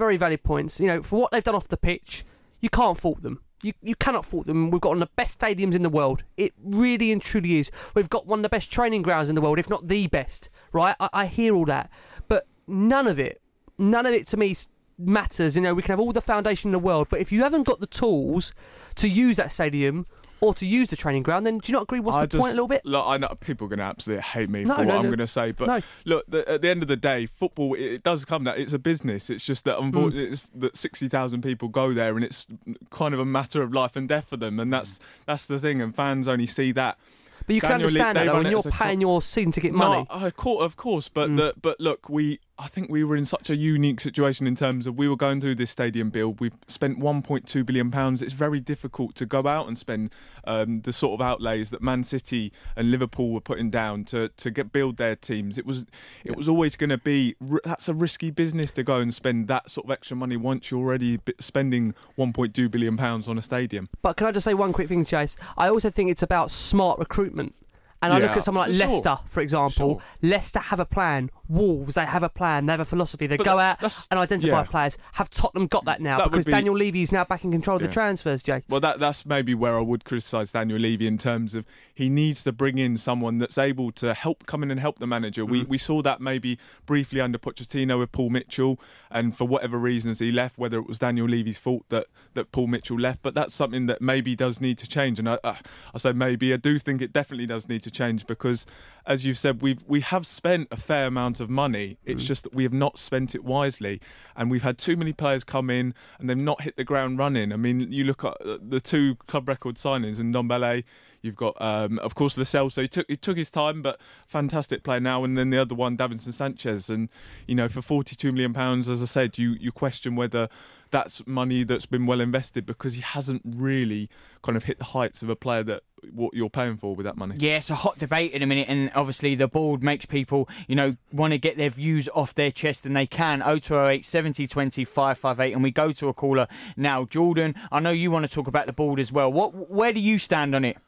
very valid points. You know, for what they've done off the pitch, you can't fault them. You, you cannot fault them. We've got one of the best stadiums in the world. It really and truly is. We've got one of the best training grounds in the world, if not the best. Right? I, I hear all that, but none of it, none of it to me matters. You know, we can have all the foundation in the world, but if you haven't got the tools to use that stadium or to use the training ground, then do you not agree? What's I the just, point a little bit? Look, I know people are going to absolutely hate me No, for no, what I'm going to say, but No. look, the, at the end of the day, football it, it does come that it's a business. It's just that unfortunately, Mm. it's that sixty thousand people go there, and it's kind of a matter of life and death for them, and that's that's the thing. And fans only see that. But you can understand that though, when you're a co- paying your season ticket money. No, of course, of course, but the, but look, we I think we were in such a unique situation in terms of we were going through this stadium build. We've spent 1.2 billion pounds. It's very difficult to go out and spend um, the sort of outlays that Man City and Liverpool were putting down to to get build their teams. It was it was always going to be that's a risky business to go and spend that sort of extra money once you're already spending 1.2 billion pounds on a stadium. But can I just say one quick thing, Chase? I also think it's about smart recruitment. And I look at someone like for sure. Leicester, for example. Leicester have a plan. Wolves, they have a plan. They have a philosophy. They But go that- out and identify yeah. players. Have Tottenham got that now? That because be- Daniel Levy is now back in control of the transfers, Jay. Well, that that's maybe where I would criticise Daniel Levy in terms of he needs to bring in someone that's able to help come in and help the manager. We mm-hmm. we saw that maybe briefly under Pochettino with Paul Mitchell, and for whatever reasons he left, whether it was Daniel Levy's fault that, that Paul Mitchell left, but that's something that maybe does need to change. And I, I, I say maybe I do think it definitely does need to change because, as you've said, we've we have spent a fair amount of money. It's just that we have not spent it wisely, and we've had too many players come in and they've not hit the ground running. I mean, you look at uh, the two club record signings in Ndombele. You've got, um, of course, the So he took he took his time, but fantastic player now. And then the other one, Davinson Sanchez, and you know, for forty two million pounds, as I said, you you question whether that's money that's been well invested because he hasn't really kind of hit the heights of a player that what you're paying for with that money. Yeah, it's a hot debate in a minute, and obviously the board makes people, you know, want to get their views off their chest, and they can. 0208 70 20 558, and we go to a caller now. Jordan, I know you want to talk about the board as well. What, where do you stand on it?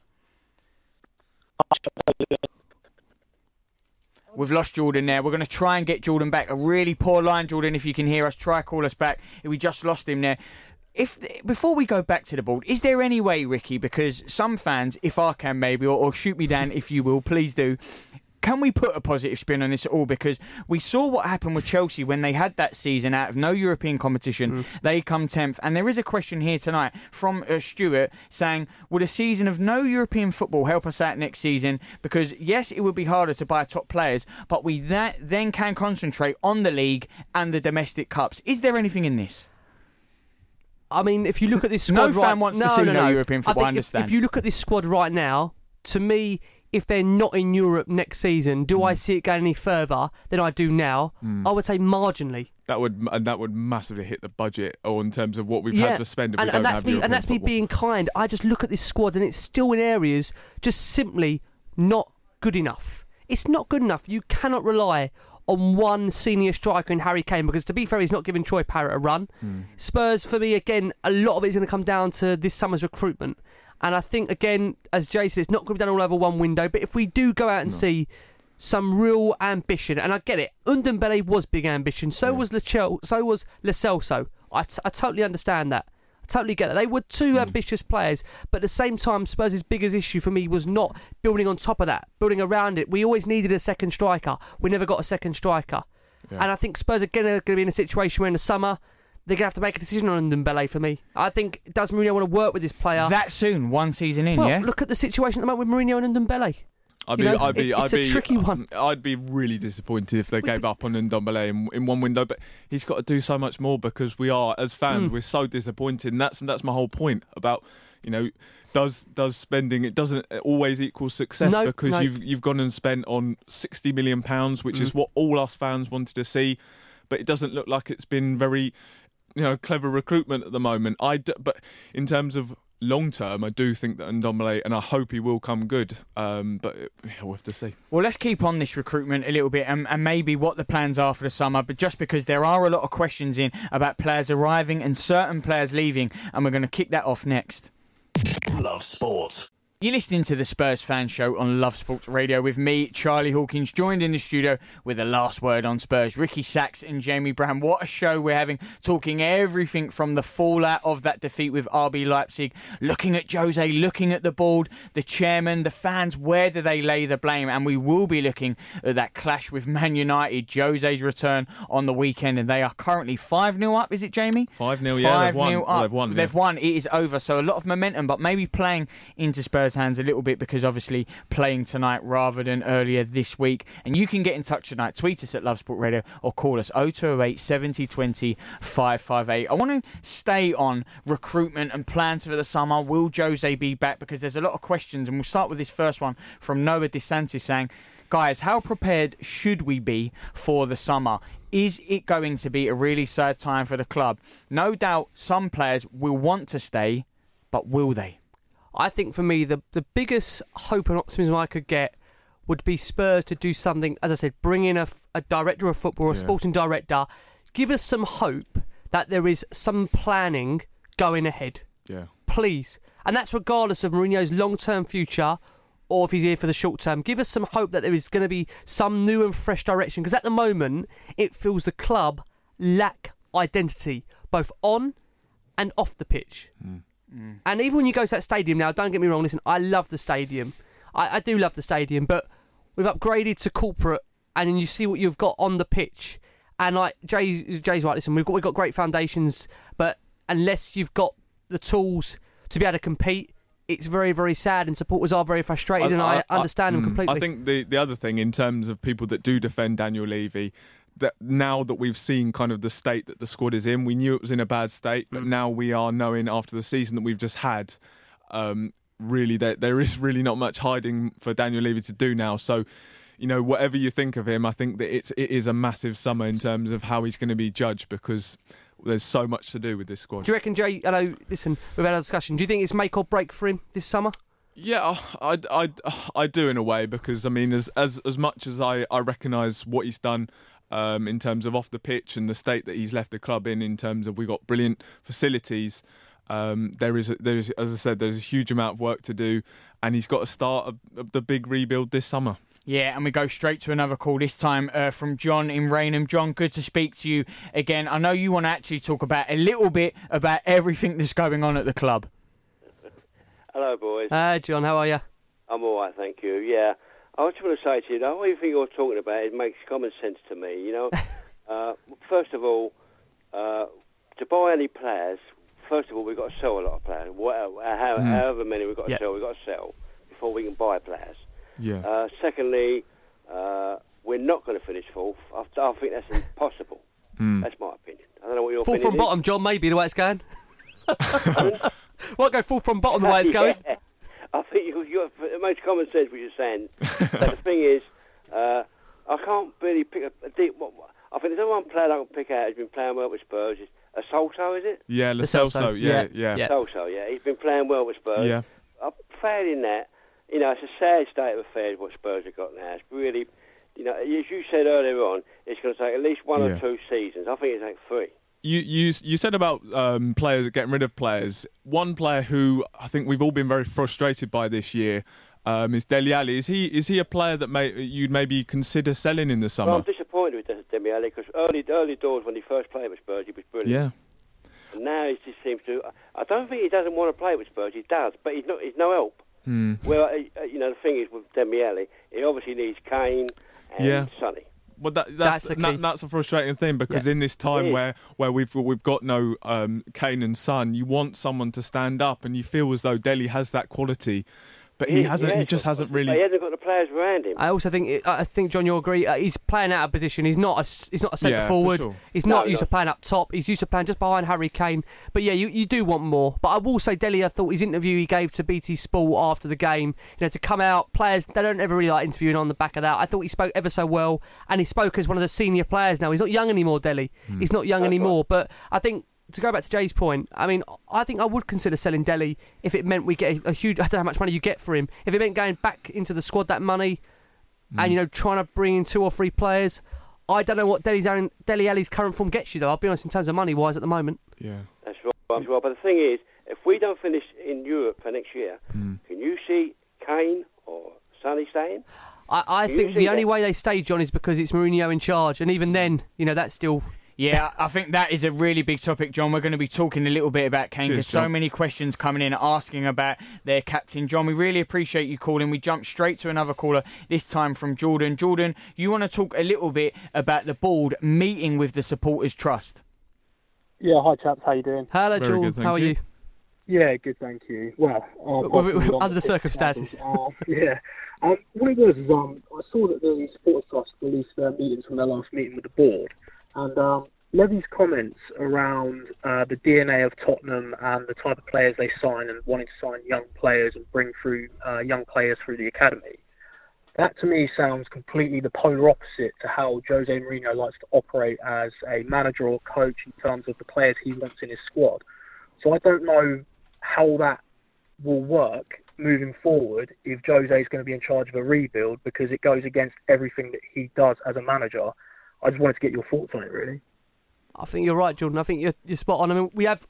We've lost Jordan there. We're going to try and get Jordan back. A really poor line, Jordan. If you can hear us, try call us back. We just lost him there. If before we go back to the board, is there any way, Ricky? Because some fans, if I can, maybe, or, or shoot me down if you will, please do. Can we put a positive spin on this at all? Because we saw what happened with Chelsea when they had that season out of no European competition. They come 10th. And there is a question here tonight from uh, Stuart saying, Would a season of no European football help us out next season? Because, yes, it would be harder to buy top players, but we that, then can concentrate on the league and the domestic cups. Is there anything in this? I mean, if you look at this No squad right fan wants to see no, no no. European football, I I think if- If, you look at this squad right now, to me, if they're not in Europe next season, do Mm. I see it going any further than I do now? Mm. I would say marginally. That would and that would massively hit the budget, or in terms of what we've had to spend if and, we don't and that's me, European and that's me being kind. I just look at this squad and it's still in areas just simply not good enough. It's not good enough. You cannot rely on one senior striker in Harry Kane because, to be fair, he's not giving Troy Parrott a run. Spurs, for me, again, a lot of it is going to come down to this summer's recruitment. And I think, again, as Jay said, it's not going to be done all over one window. But if we do go out and see some real ambition, and I get it, Ndombele was big ambition. So was Lachel, so was Lo Celso. I, t- I totally understand that. I totally get that. They were two mm. ambitious players, but at the same time, Spurs' biggest issue for me was not building on top of that, building around it. We always needed a second striker. We never got a second striker. Yeah. And I think Spurs again are going to be in a situation where in the summer, they're going to have to make a decision on Ndombele for me. I think does Mourinho want to work with this player? That soon, one season in, well, yeah? look at the situation at the moment with Mourinho and Ndombele. I'd You be, know, I'd be, it- I'd it's a be, tricky one. I'd be really disappointed if they gave up on Ndombele in, in one window. But he's got to do so much more because we are, as fans, Mm. we're so disappointed. And that's that's my whole point about, you know, does does spending it doesn't always equal success No, because no. you've you've gone and spent on sixty million pounds, which is Mm. what all us fans wanted to see. But it doesn't look like it's been very, you know, clever recruitment at the moment. I d- but in terms of long term, I do think that Ndombele, and I hope he will come good. Um, but it, yeah, we'll have to see. Well, let's keep on this recruitment a little bit and, and maybe what the plans are for the summer. But just because there are a lot of questions in about players arriving and certain players leaving, and we're going to kick that off next. Love sport. You're listening to the Spurs Fan Show on Love Sports Radio with me, Charlie Hawkins, joined in the studio with the last word on Spurs, Ricky Sacks and Jamie Brown. What a show we're having, talking everything from the fallout of that defeat with RB Leipzig, looking at Jose, looking at the board, the chairman, the fans, where do they lay the blame? And we will be looking at that clash with Man United, Jose's return on the weekend, and they are currently 5 0 up, is it, Jamie? 5 0, yeah. They've 5 won. 0 Well, up. they've won. yeah. They've won. It is over. So a lot of momentum, but maybe playing into Spurs' hands a little bit because obviously playing tonight rather than earlier this week. And you can get in touch tonight. Tweet us at Love Sport Radio or call us 0208 70 20 558. I want to stay on recruitment and plans for the summer. Will Jose be back? Because there's a lot of questions, and we'll start with this first one from Noah DeSantis saying. Guys, how prepared should we be for the summer? Is it going to be a really sad time for the club? No doubt some players will want to stay, but will they? I think for me, the the biggest hope and optimism I could get would be Spurs to do something. As I said, bring in a, a director of football, or a Yeah. sporting director, give us some hope that there is some planning going ahead. Yeah. Please, and that's regardless of Mourinho's long term future. Or if he's here for the short term, give us some hope that there is going to be some new and fresh direction. Because at the moment, it feels the club lack identity, both on and off the pitch. Hmm. And even when you go to that stadium now, don't get me wrong, listen, I love the stadium. I, I do love the stadium, but we've upgraded to corporate and then you see what you've got on the pitch. And like Jay, Jay's right, listen, we've got we've got great foundations, but unless you've got the tools to be able to compete, it's very, very sad and supporters are very frustrated and I, understand them mm, completely. I think the, the other thing in terms of people that do defend Daniel Levy, that now that we've seen kind of the state that the squad is in, we knew it was in a bad state, Mm. but now we are knowing after the season that we've just had, um, really there there is really not much hiding for Daniel Levy to do now. So. You know, whatever you think of him, I think that it's it is a massive summer in terms of how he's going to be judged because there's so much to do with this squad. do you reckon, Jay? Know. Listen, we've had a discussion. Do you think it's make or break for him this summer? Yeah, I, I, I do in a way because I mean, as as as much as I I recognise what he's done. Um, in terms of off the pitch and the state that he's left the club in, in terms of we've got brilliant facilities. Um, there is, a, there is, as I said, there's a huge amount of work to do, and he's got to start a, a, the big rebuild this summer. Yeah, and we go straight to another call, this time uh, from John in Raynham. John, good to speak to you again. I know you want to actually talk about a little bit about everything that's going on at the club. Hello, boys. Uh, John, how are you? I'm all right, thank you. Yeah, I just want to say to you, that everything you're talking about, it makes common sense to me. You know, uh, first of all, uh, to buy any players, first of all, we've got to sell a lot of players. Whatever, how, Mm. However many we've got to Yeah. sell, we've got to sell before we can buy players. Yeah. Uh, secondly, uh, we're not going to finish fourth. I, I think that's impossible. Mm. That's my opinion. I don't know what your Full opinion full from is. bottom, John, maybe the way it's going. what, go full from bottom the way it's going? Yeah. I think you, you it makes common sense what you're saying. but the thing is, uh, I can't really pick a, a deep. What, what- I think there's only one player I can pick out who's been playing well with Spurs. Is Asalto, is it? Yeah, Lo Celso, yeah, yeah. Yeah. Celso, yeah. He's been playing well with Spurs. Yeah. I'm failing that. You know, it's a sad state of affairs what Spurs have got now. It's really, you know, as you said earlier on, it's going to take at least one Yeah. or two seasons. I think it's like three. You you you said about um, players getting rid of players. One player who I think we've all been very frustrated by this year um, is Dele Alli. Is he is he a player that may you'd maybe consider selling in the Well, summer? I'm disappointed with Demi Ali because early early doors when he first played with Spurs, he was brilliant. yeah. And now he just seems to. I don't think he doesn't want to play with Spurs. He does, but he's not. He's no help. Hmm. Well, uh, you know, the thing is with Demi Ali, he obviously needs Kane and Yeah. Sonny. Well, that, That's that's the that- that's a frustrating thing because Yeah. in this time where, where we've we've got no um, Kane and Son, you want someone to stand up, and you feel as though Dele has that quality, but he hasn't. He has just hasn't But he really. hasn't got the players around him. I also think I think John, you'll agree. Uh, he's playing out of position. He's not a s- he's not a centre Yeah, for forward. sure. He's No, not used no. to playing up top. He's used to playing just behind Harry Kane. But yeah, you, you do want more. But I will say, Dele, I thought his interview he gave to BT Sport after the game, you know, to come out, players they don't ever really like interviewing on the back of that. I thought he spoke ever so well, and he spoke as one of the senior players now. He's not young anymore, Dele. Hmm. He's not young That's anymore. But I think. To go back to Jay's point, I mean, I think I would consider selling Dele if it meant we get a, a huge. I don't know how much money you get for him. If it meant going back into the squad that money, and you know trying to bring in two or three players. I don't know what Dele's Dele Alli's current form gets you though. I'll be honest in terms of money wise at the moment. Yeah. That's right. That's right. But the thing is, if we don't finish in Europe for next year, Hmm. can you see Kane or Sonny staying? I, I think see the only that? way they stay, John, is because it's Mourinho in charge, and even then, you know, that's still. Yeah, I think that is a really big topic, John. We're going to be talking a little bit about Kane because so many questions coming in asking about their captain. John, we really appreciate you calling. We jump straight to another caller, this time from Jordan. Jordan, you want to talk a little bit about the board meeting with the Supporters Trust? Yeah, hi chaps, how you doing? Hello, Very John. good, thank How are you. you? Yeah, good, thank you. Well, uh, Well, possibly we- on under the pitch circumstances. Uh, yeah. Um, what it was is um, I saw that the Supporters Trust released their meetings from their last meeting with the board, and um, Levy's comments around uh, the DNA of Tottenham and the type of players they sign and wanting to sign young players and bring through uh, young players through the academy. That to me sounds completely the polar opposite to how Jose Mourinho likes to operate as a manager or coach in terms of the players he wants in his squad. So I don't know how that will work moving forward if Jose is going to be in charge of a rebuild because it goes against everything that he does as a manager. I just wanted to get your thoughts on it, really. I think you're right, Jordan. I think you're, you're spot on. I mean, we have,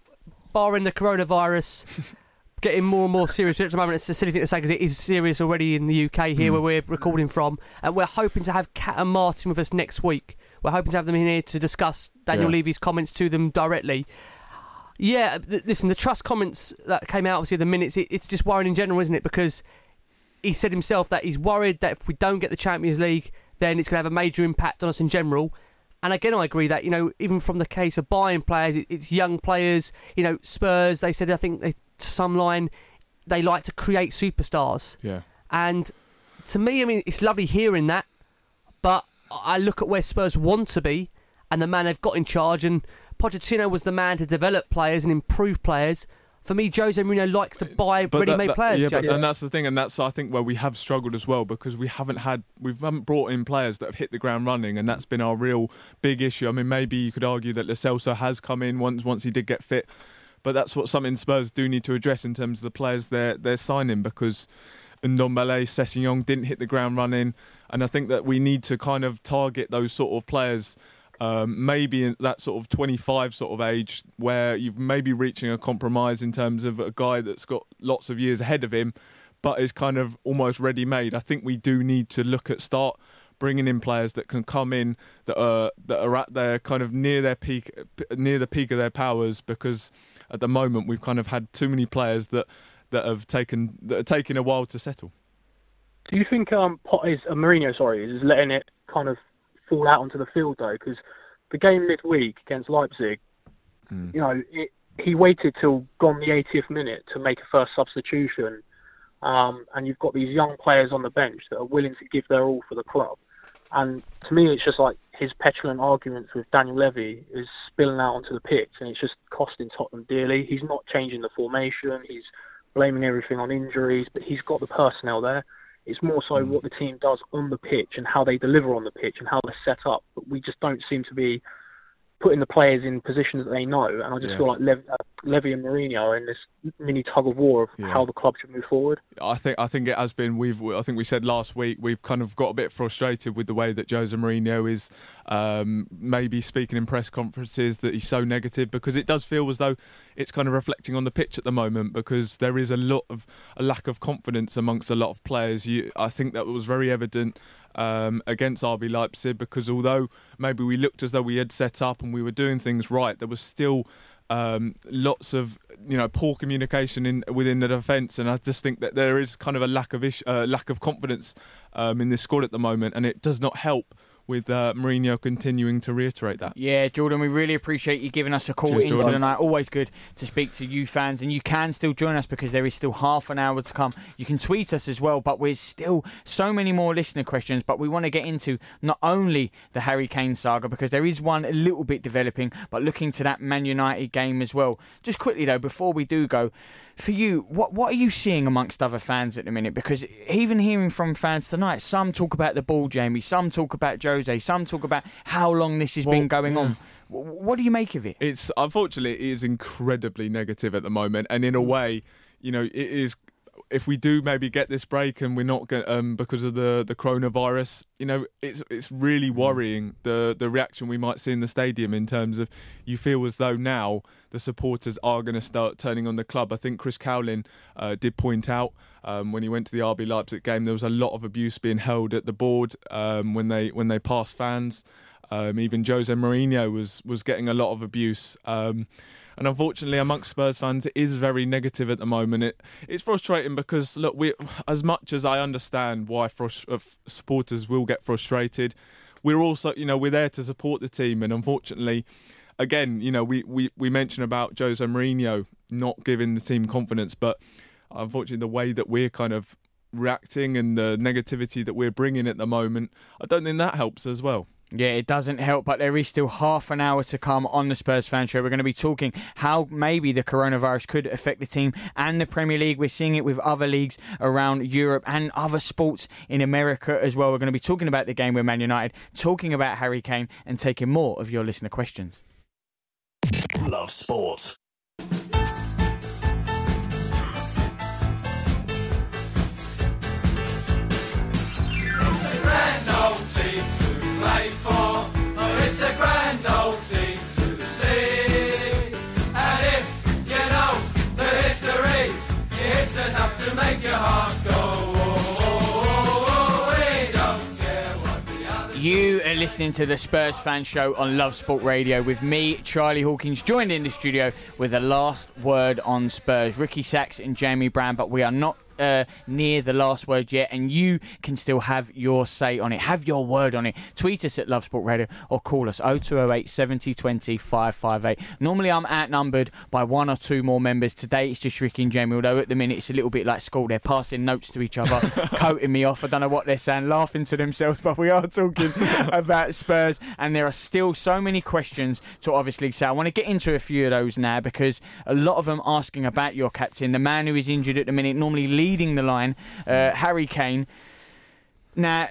barring the coronavirus, getting more and more serious at the moment. It's a silly thing to say because it is serious already in the UK here Mm. where we're recording from. And we're hoping to have Kat and Martin with us next week. We're hoping to have them in here to discuss Daniel Yeah. Levy's comments to them directly. Yeah, th- listen, the trust comments that came out, obviously, the minutes, it, it's just worrying in general, isn't it? Because he said himself that he's worried that if we don't get the Champions League, then it's going to have a major impact on us in general. And again, I agree that you know, even from the case of buying players, it's young players. You know, Spurs. They said I think they, to some line they like to create superstars. Yeah. And to me, I mean, it's lovely hearing that, but I look at where Spurs want to be and the man they've got in charge, and Pochettino was the man to develop players and improve players. For me, Jose Mourinho likes to buy But ready-made that- players. Yeah, but, and that's the thing, and that's I think where we have struggled as well because we haven't had we haven't brought in players that have hit the ground running, and that's been our real big issue. I mean, maybe you could argue that Lo Celso has come in once once he did get fit, but that's what something Spurs do need to address in terms of the players they're they're signing because. Ndombele, Sessegnon didn't hit the ground running, and I think that we need to kind of target those sort of players um, maybe in that sort of 25 sort of age where you've maybe reaching a compromise in terms of a guy that's got lots of years ahead of him but is kind of almost ready made. I think we do need to look at start bringing in players that can come in that are that are at their kind of near their peak near the peak of their powers because at the moment we've kind of had too many players that that have taken that are taking a while to settle. Do you think um, Pot is uh, Mourinho, sorry, is letting it kind of fall out onto the field though? Because the game midweek against Leipzig, you know, it, he waited till gone the 80th minute to make a first substitution, um, and you've got these young players on the bench that are willing to give their all for the club. And to me, it's just like his petulant arguments with Daniel Levy is spilling out onto the pitch, and it's just costing Tottenham dearly. He's not changing the formation. He's blaming everything on injuries, but he's got the personnel there. It's more so hmm. what the team does on the pitch and how they deliver on the pitch and how they're set up. But we just don't seem to be putting the players in positions that they know. And I just Yeah. feel like Lev- uh, Levy and Mourinho are in this mini tug of war of Yeah. how the club should move forward. I think I think it has been. We've I think we said last week we've kind of got a bit frustrated with the way that Jose Mourinho is um, maybe speaking in press conferences that he's so negative because it does feel as though it's kind of reflecting on the pitch at the moment because there is a lot of a lack of confidence amongst a lot of players. You, I think that was very evident um, against RB Leipzig because although maybe we looked as though we had set up and we were doing things right, there was still um, lots of you know poor communication in within the defence, and I just think that there is kind of a lack of ish, uh, lack of confidence um, in this squad at the moment, and it does not help with uh, Mourinho continuing to reiterate that. Yeah, Jordan, we really appreciate you giving us a call Cheers, into Jordan. the night. Always good to speak to you fans, and you can still join us because there is still half an hour to come. You can tweet us as well, but we're still so many more listener questions. But we want to get into not only the Harry Kane saga because there is one a little bit developing, but looking to that Man United game as well. Just quickly though, before we do go, for you, what what are you seeing amongst other fans at the minute? Because even hearing from fans tonight, some talk about the ball, Jamie, some talk about Jose, some talk about how long this has been Well, going on. What do you make of it? It's unfortunately it is incredibly negative at the moment, and in a mm. way, you know, it is. If we do maybe get this break and we're not going um, because of the the coronavirus, you know, it's it's really Mm. worrying the the reaction we might see in the stadium in terms of you feel as though now the supporters are going to start turning on the club. I think Chris Cowlin uh, did point out um, when he went to the RB Leipzig game there was a lot of abuse being held at the board um, when they when they passed fans. Um, even Jose Mourinho was was getting a lot of abuse. And unfortunately, amongst Spurs fans, it is very negative at the moment. It it's frustrating because look, we as much as I understand why uh, supporters will get frustrated, we're also you know we're there to support the team, and unfortunately, again, you know we we we mentioned about Jose Mourinho not giving the team confidence, but unfortunately, the way that we're kind of reacting and the negativity that we're bringing at the moment, I don't think that helps as well. Yeah, it doesn't help, but there is still half an hour to come on the Spurs fan show. We're going to be talking how maybe the coronavirus could affect the team and the Premier League. We're seeing it with other leagues around Europe and other sports in America as well. We're going to be talking about the game with Man United, talking about Harry Kane, and taking more of your listener questions. Love sport. Listening to the Spurs fan show on Love Sport Radio with me, Charlie Hawkins, joined in the studio with a last word on Spurs, Ricky Sacks and Jamie Brown, but we are not. Uh, near the last word yet, and you can still have your say on it, have your word on it. Tweet us at Love Sport Radio or call us 0208 70 20 558. Normally, I'm outnumbered by one or two more members. Today, it's just Ricky and Jamie, although at the minute it's a little bit like school. They're passing notes to each other, coating me off. I don't know what they're saying, laughing to themselves, but we are talking about Spurs, and there are still so many questions to obviously say. I want to get into a few of those now because a lot of them asking about your captain, the man who is injured at the minute, normally leading the line, uh, Harry Kane. Now,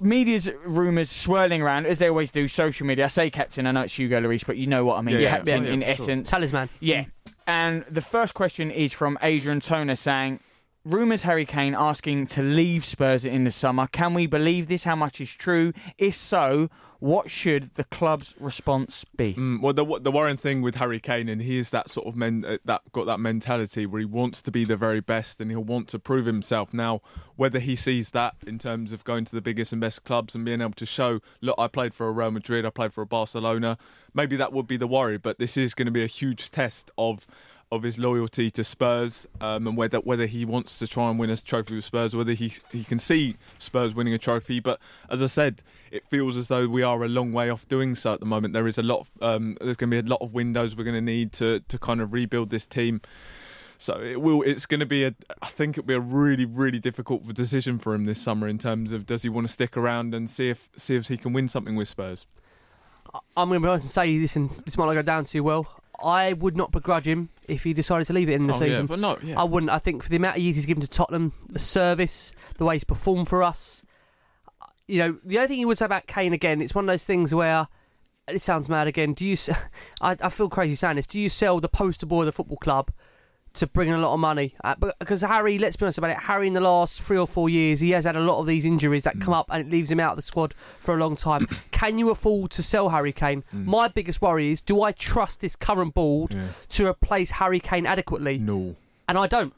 media's rumours swirling around as they always do. Social media. I say captain. I know it's Hugo Lloris, but you know what I mean. Yeah, yeah, captain yeah, in for sure. essence. Talisman. Yeah. And the first question is from Adrian Toner saying, Rumours Harry Kane asking to leave Spurs in the summer. Can we believe this? How much is true? If so, what should the club's response be? Mm, well, the the worrying thing with Harry Kane, and he is that sort of men uh, that got that mentality where he wants to be the very best and he'll want to prove himself. Now, whether he sees that in terms of going to the biggest and best clubs and being able to show, look, I played for a Real Madrid, I played for a Barcelona, maybe that would be the worry. But this is going to be a huge test of of his loyalty to Spurs um, and whether whether he wants to try and win a trophy with Spurs, whether he he can see Spurs winning a trophy. But as I said, it feels as though we are a long way off doing so at the moment. There is a lot. Of, um, there's going to be a lot of windows we're going to need to to kind of rebuild this team. So it will. It's going to be a. I think it'll be a really, really difficult decision for him this summer in terms of does he want to stick around and see if see if he can win something with Spurs. I'm going to be honest and say this, and this might not go down too well. I would not begrudge him if he decided to leave it in the Oh, yeah, season. but no, yeah. I wouldn't. I think for the amount of years he's given to Tottenham, the service, the way he's performed for us, you know, the only thing you would say about Kane again, it's one of those things where it sounds mad again. Do you? I feel crazy saying this. Do you sell the poster boy of the football club to bring in a lot of money? Uh, because Harry, let's be honest about it. Harry, in the last three or four years, he has had a lot of these injuries that come mm. up, and it leaves him out of the squad for a long time. Can you afford to sell Harry Kane? Mm. My biggest worry is: Do I trust this current board to replace Harry Kane adequately? No, and I don't.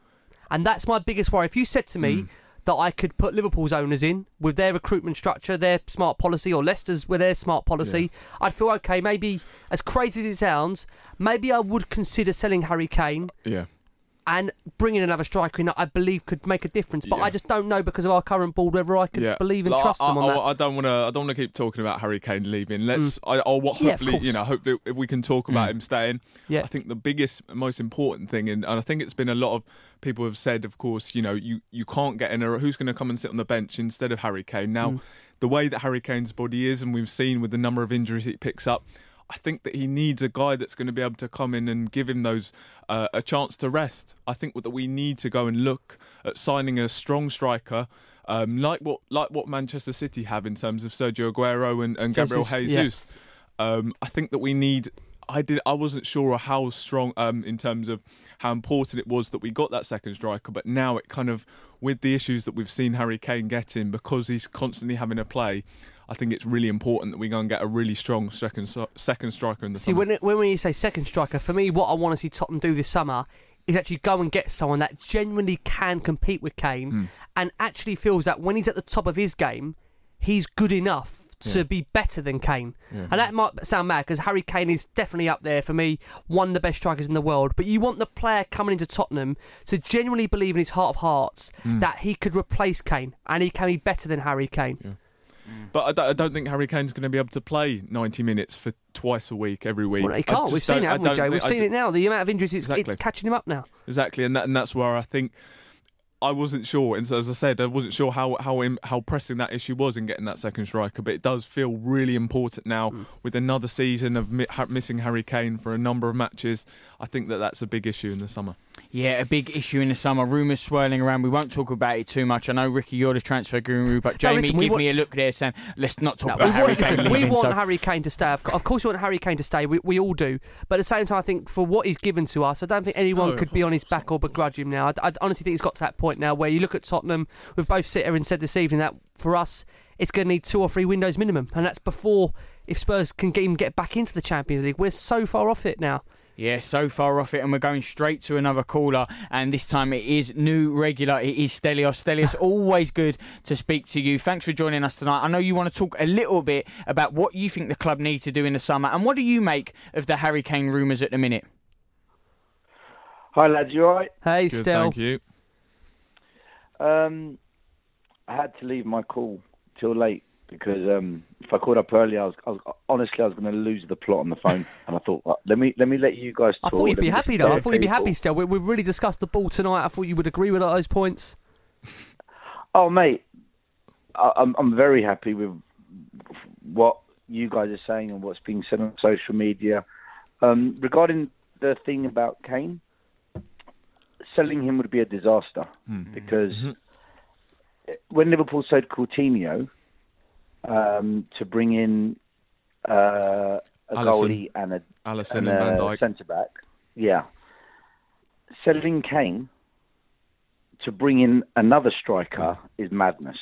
And that's my biggest worry. If you said to me mm. that I could put Liverpool's owners in with their recruitment structure, their smart policy, or Leicester's with their smart policy, I'd feel okay. Maybe, as crazy as it sounds, maybe I would consider selling Harry Kane Yeah. And bringing another striker in that I believe could make a difference. But Yeah. I just don't know because of our current board whether I could yeah. believe and Like, trust I, them on I, that. I don't want to. I don't want to keep talking about Harry Kane leaving. Let's. I, I'll wa- Yeah, hopefully, you know, hopefully, if we can talk about him staying. Yeah. I think the biggest, most important thing, and, and I think it's been a lot of people have said, of course, you know, you you can't get in a. Who's going to come and sit on the bench instead of Harry Kane? Now, Mm. the way that Harry Kane's body is, and we've seen with the number of injuries he picks up. I think that he needs a guy that's going to be able to come in and give him those uh, a chance to rest. I think that we need to go and look at signing a strong striker, um, like what like what Manchester City have in terms of Sergio Aguero and, and Gabriel Jesus, yeah. Um, I think that we need. I did. I wasn't sure how strong, um, in terms of how important it was that we got that second striker. But now it kind of, with the issues that we've seen Harry Kane getting, because he's constantly having to play. I think it's really important that we go and get a really strong second second striker in the See, summer. when, it, when you say second striker, for me, what I want to see Tottenham do this summer is actually go and get someone that genuinely can compete with Kane Hmm. and actually feels that when he's at the top of his game, he's good enough to Yeah. be better than Kane. Yeah. And that might sound mad because Harry Kane is definitely up there for me, one of the best strikers in the world. But you want the player coming into Tottenham to genuinely believe in his heart of hearts Mm. that he could replace Kane and he can be better than Harry Kane. Mm. But I don't, I don't think Harry Kane's going to be able to play 90 minutes for twice a week, every week. Well, he can't. We've seen it, haven't we, think- We've seen it now. The amount of injuries, it's, Exactly. it's catching him up now. Exactly, and that, and that's where I think I wasn't sure. And so, as I said, I wasn't sure how how how pressing that issue was in getting that second striker. But it does feel really important now Hmm. with another season of mi- ha- missing Harry Kane for a number of matches. I think that that's a big issue in the summer. Yeah, a big issue in the summer. Rumours swirling around. We won't talk about it too much. I know, Ricky, you're the transfer guru, but No, Jamie, listen, give want- me a look there saying, let's not talk No, about we Harry want, Kane listen, we want so- Harry Kane to stay. Of course, we want Harry Kane to stay. We, we all do. But at the same time, I think for what he's given to us, I don't think anyone No, could be on his back or begrudge him now. I, I honestly think he's got to that point now where you look at Tottenham. We've both sit here and said this evening that for us, it's going to need two or three windows minimum, and that's before if Spurs can get, even get back into the Champions League. We're so far off it now. Yeah, so far off it, and we're going straight to another caller. And this time it is new regular. It is Stelios. Stelios, always good to speak to you. Thanks for joining us tonight. I know you want to talk a little bit about what you think the club need to do in the summer, and what do you make of the Harry Kane rumours at the minute? Hi lads, you alright? Hey, Good, thank you. Um, I had to leave my call till late because um, if I called up early, I was, I was honestly I was going to lose the plot on the phone, and I thought well, let me let me let you guys. I thought you'd be happy though. I thought you'd be happy still. We, we've really discussed the ball tonight. I thought you would agree with those points. Oh mate, I, I'm I'm very happy with what you guys are saying and what's being said on social media um, regarding the thing about Kane. Selling him would be a disaster because when Liverpool sold Coutinho um, to bring in uh, a Alisson. goalie and a Alisson and and a centre back, yeah, selling Kane to bring in another striker is madness.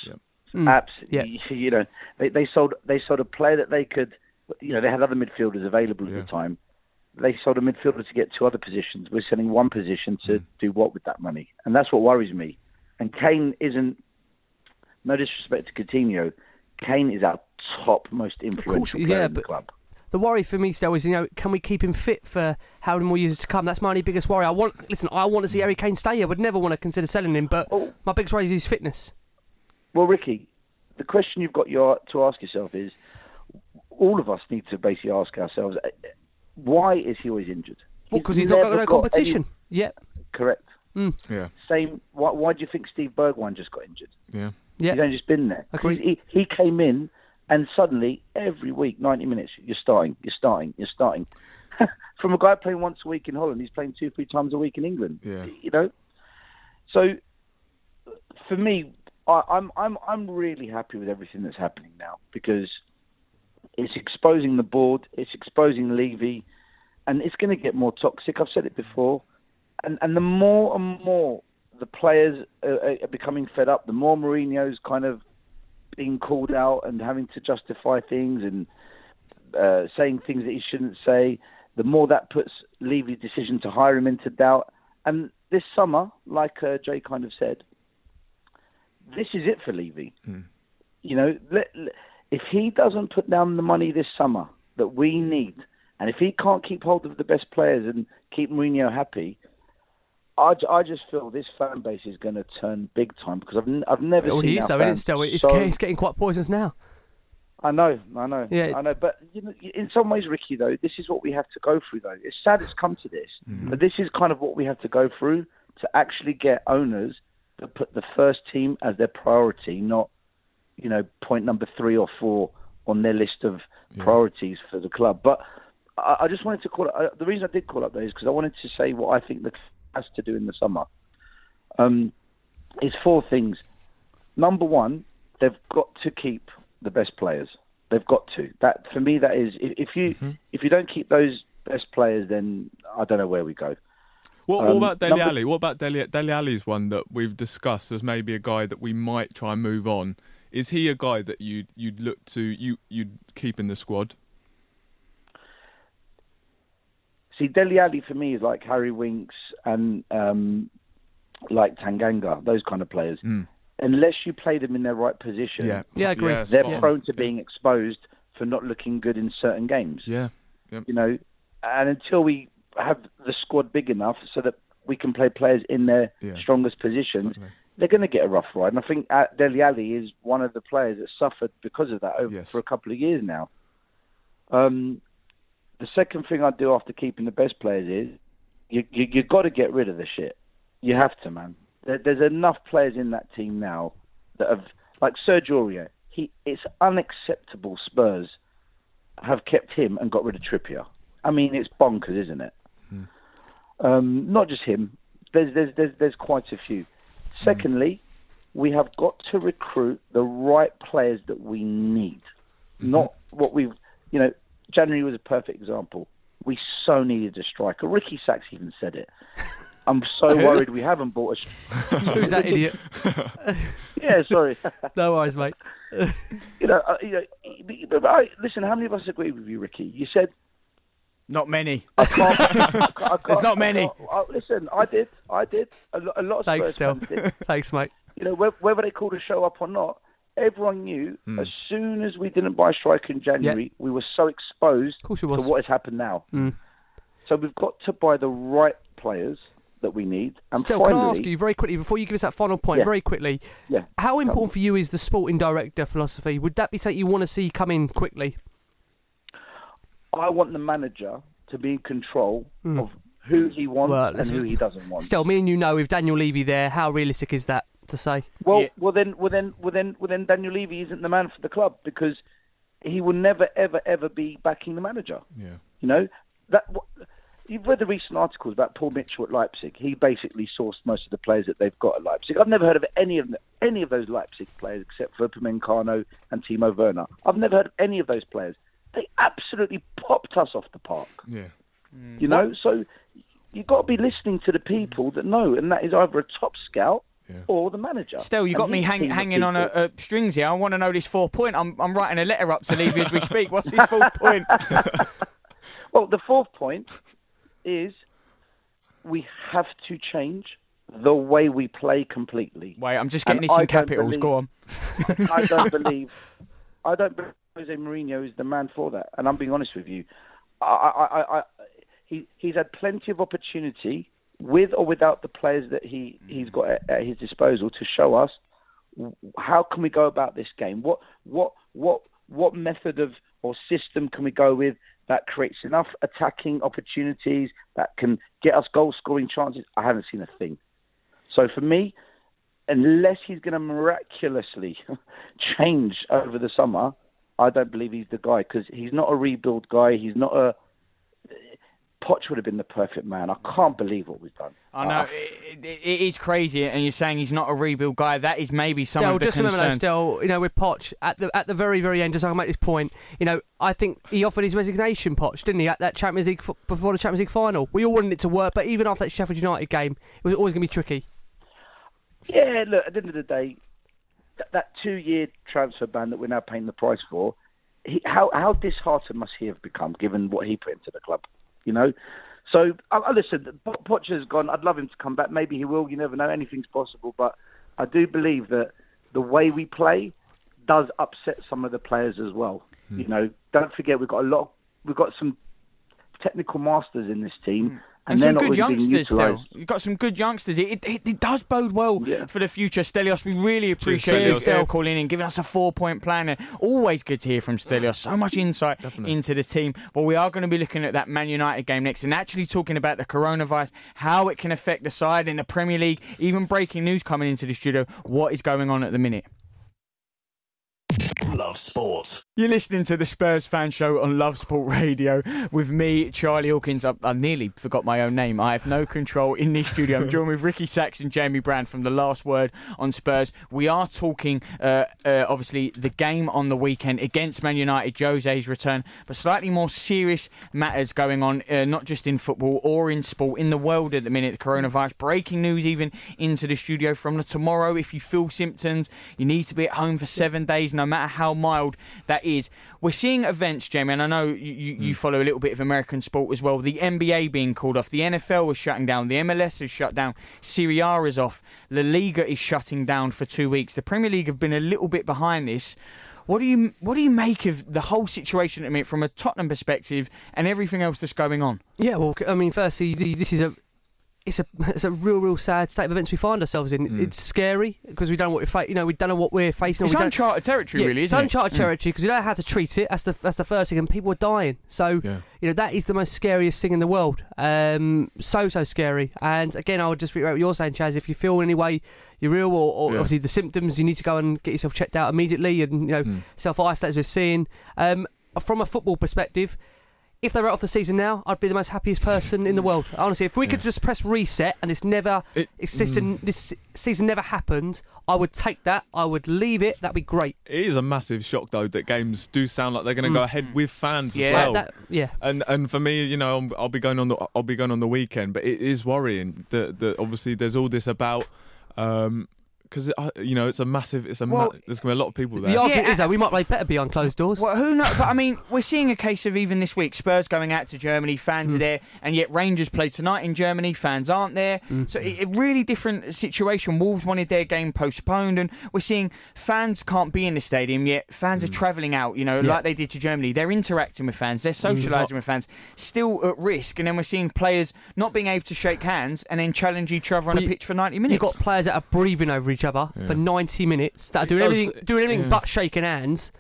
Mm. Absolutely, you know they they sold they sold a player that they could, you know, they had other midfielders available at the time. They sold a midfielder to get two other positions. We're selling one position to Mm. do what with that money, and that's what worries me. And Kane isn't. No disrespect to Coutinho, Kane is our top most influential player yeah, in the club. The worry for me still is, you know, can we keep him fit for how many more years to come? That's my only biggest worry. I want, listen, I want to see Harry Kane stay. Here. I would never want to consider selling him, but my biggest worry is his fitness. Well, Ricky, the question you've got your, to ask yourself is all of us need to basically ask ourselves uh, why is he always injured? Well, because he's not got never no any- competition. Yeah. correct. Mm. Yeah. Same. Why, why do you think Steve Bergwijn just got injured? Yeah. Yeah. He's only just been there. Agreed. He, he came in and suddenly every week, 90 minutes, you're starting, you're starting, you're starting. From a guy playing once a week in Holland, he's playing two, three times a week in England. Yeah. You know? So for me, I, I'm I'm I'm really happy with everything that's happening now because it's exposing the board, it's exposing Levy, and it's going to get more toxic. I've said it before, and and the more and more the players are, are becoming fed up, the more Mourinho's kind of being called out and having to justify things and uh, saying things that he shouldn't say. The more that puts Levy's decision to hire him into doubt. And this summer, like uh, Jay kind of said, this is it for Levy. You know, let, let- if he doesn't put down the money this summer that we need, and if he can't keep hold of the best players and keep Mourinho happy, I just feel this fan base is going to turn big time because I've n- I've never It already seen is, our though, isn't still? It's, so- getting, it's getting quite poisonous now. I know, I know, Yeah. I know. But you know, in some ways, Ricky, though, this is what we have to go through. Though it's sad it's come to this, mm-hmm. but this is kind of what we have to go through to actually get owners that put the first team as their priority, not you know point number three or four on their list of priorities for the club. But I, I just wanted to call it. Uh, the reason I did call up though is because I wanted to say what I think the club has to do in the summer. Um, is four things. Number one, they've got to keep the best players. They've got to. That for me, that is if, you if you don't keep those best players, then I don't know where we go. What, what Um, about Dele number- Alli? What about Dele, Dele Alli's one that we've discussed as maybe a guy that we might try and move on? Is he a guy that you'd you'd look to you you'd keep in the squad? See, Dele Alli for me is like Harry Winks and um, like Tanganga, those kind of players. Unless you play them in their right position, Yeah. Yeah, I agree. Yeah, they're spot on. prone to being exposed for not looking good in certain games. Yeah. You know, and until we have the squad big enough so that we can play players in their Yeah. strongest positions, they're going to get a rough ride. And I think uh, Dele Alli is one of the players that suffered because of that over for a couple of years now. Um, the second thing I do after keeping the best players is you you you got to get rid of the shit. You have to, man. There, there's enough players in that team now that have like Sergio Aurier. He it's unacceptable. Spurs have kept him and got rid of Trippier. I mean, it's bonkers, isn't it? Um, not just him. There's there's there's there's quite a few. Secondly, we have got to recruit the right players that we need, not what we've. You know, January was a perfect example. We so needed a striker. Ricky Sacks even said it. I'm so worried we haven't bought a. Who's that idiot? yeah, sorry. no worries, mate. you know, uh, you know. But I, listen, how many of us agree with you, Ricky? You said Not many. I can't. I can't- I can't- There's not I many. can't- I- listen, I did. I did. A, a lot of Thanks, Spurs Del. Thanks, mate. You know, whether, whether they called a show up or not, everyone knew Hmm. as soon as we didn't buy a striker in January, we were so exposed to was. what has happened now. Mm. So we've got to buy the right players that we need. And Still, finally, can I ask you very quickly before you give us that final point, Yeah. very quickly? Yeah. How important for you is the sporting director philosophy? Would that be something you want to see come in quickly? I want the manager to be in control Mm. of who he wants Well, and who he doesn't want. Still, me and you know with Daniel Levy there, how realistic is that to say? Well, well then, well then, well then, well then, Daniel Levy isn't the man for the club because he will never, ever, ever be backing the manager. Yeah. You know that. what- You've read the recent articles about Paul Mitchell at Leipzig. He basically sourced most of the players that they've got at Leipzig. I've never heard of any of the, any of those Leipzig players except for Upamecano and Timo Werner. I've never heard of any of those players. They absolutely popped us off the park. Yeah. Mm. You know, so you've got to be listening to the people mm. that know, and that is either a top scout or the manager. Still, you And got me hang, hanging on a, a strings here. I want to know this four point. I'm, I'm writing a letter up to Levy as we speak. What's his fourth point? Well, the fourth point is we have to change the way we play completely. Wait, I'm just And getting this in capitals. believe- Go on. I don't believe. I don't believe Jose Mourinho is the man for that, and I'm being honest with you. I, I, I, he he's had plenty of opportunity with or without the players that he he's got at, at his disposal to show us how can we go about this game. What what what what method of or system can we go with that creates enough attacking opportunities that can get us goal scoring chances? I haven't seen a thing. So for me, unless he's going to miraculously change over the summer, I don't believe he's the guy because he's not a rebuild guy. He's not a. Poch would have been the perfect man. I can't believe what we've done. I know ah. it, it, it is crazy, and you're saying he's not a rebuild guy. That is maybe some Still, of the just remember though, concerns. still, you know, with Poch at the at the very very end, just so I can make this point, you know, I think he offered his resignation, Poch, didn't he, at that Champions League before the Champions League final. We all wanted it to work, but even after that Sheffield United game, it was always going to be tricky. Yeah, look, at the end of the day, that, that two-year transfer ban that we're now paying the price for, he, how how disheartened must he have become given what he put into the club? You know, so I, I listen. Po- Pocher's gone. I'd love him to come back. Maybe he will. You never know. Anything's possible. But I do believe that the way we play does upset some of the players as well. Hmm. You know, don't forget we've got a lot. We've got some technical masters in this team, hmm. And, And some good youngsters still. You've got some good youngsters. It, it, it does bode well for the future. Stelios, we really appreciate you Stelios. still calling in, giving us a four point plan. And always good to hear from Stelios. So much insight into the team. But we are going to be looking at that Man United game next and actually talking about the coronavirus, how it can affect the side in the Premier League, even breaking news coming into the studio, what is going on at the minute. Love Sport. You're listening to the Spurs Fan Show on Love Sport Radio with me, Charlie Hawkins. I, I nearly forgot my own name. I have no control in this studio. I'm joined with Ricky Sacks and Jamie Brown from The Last Word on Spurs. We are talking, uh, uh, obviously, the game on the weekend against Man United, Jose's return, but slightly more serious matters going on, uh, not just in football or in sport, in the world at the minute. The coronavirus, breaking news even into the studio from the tomorrow. If you feel symptoms, you need to be at home for seven days, no matter how mild that is. We're seeing events, Jamie, and I know you, you, you hmm. follow a little bit of American sport as well. The NBA being called off, the NFL is shutting down, the MLS is shut down, Serie A is off, La Liga is shutting down for two weeks. The Premier League have been a little bit behind this. What do you what do you make of the whole situation at the minute from a Tottenham perspective and everything else that's going on? Yeah, well, I mean, firstly, the- this is a it's a it's a real real sad state of events we find ourselves in. It's scary because we don't know what we're fa- you know we don't know what we're facing. It's we don't- uncharted territory, Yeah, really, It's isn't it? uncharted Mm. territory because we don't know how to treat it. That's the that's the first thing, and people are dying. So you know that is the most scariest thing in the world. Um, so so scary. And again, I would just reiterate what you're saying, Chaz. If you feel in any way you're ill or, or Yeah. obviously the symptoms, you need to go and get yourself checked out immediately and you know Hmm. self isolate as we've seen. Um, from a football perspective. If they were out of the season now, I'd be the most happiest person in the world. Honestly, if we could just press reset and this never, it's system, this season never happened, I would take that. I would leave it. That'd be great. It is a massive shock, though, that games do sound like they're going to Mm. go ahead with fans Yeah, as well. that- yeah. And and for me, you know, I'll, I'll be going on the I'll be going on the weekend, but it is worrying that that obviously there's all this about. Um, because uh, you know it's a massive, it's a ma- there's gonna be a lot of people there. The argument is, though, we might play better behind closed doors. Well, who knows? But I mean, we're seeing a case of even this week Spurs going out to Germany, fans are hmm. there, and yet Rangers play tonight in Germany, fans aren't there. Hmm. So it, a really different situation. Wolves wanted their game postponed, and we're seeing fans can't be in the stadium yet. Fans are hmm. travelling out, you know, Yeah. like they did to Germany. They're interacting with fans, they're socialising with fans, still at risk. And then we're seeing players not being able to shake hands and then challenge each other on Well, a you- pitch for ninety minutes. You've got players that are breathing over each other for 90 minutes that are doing does- everything, doing everything yeah. but shaking hands.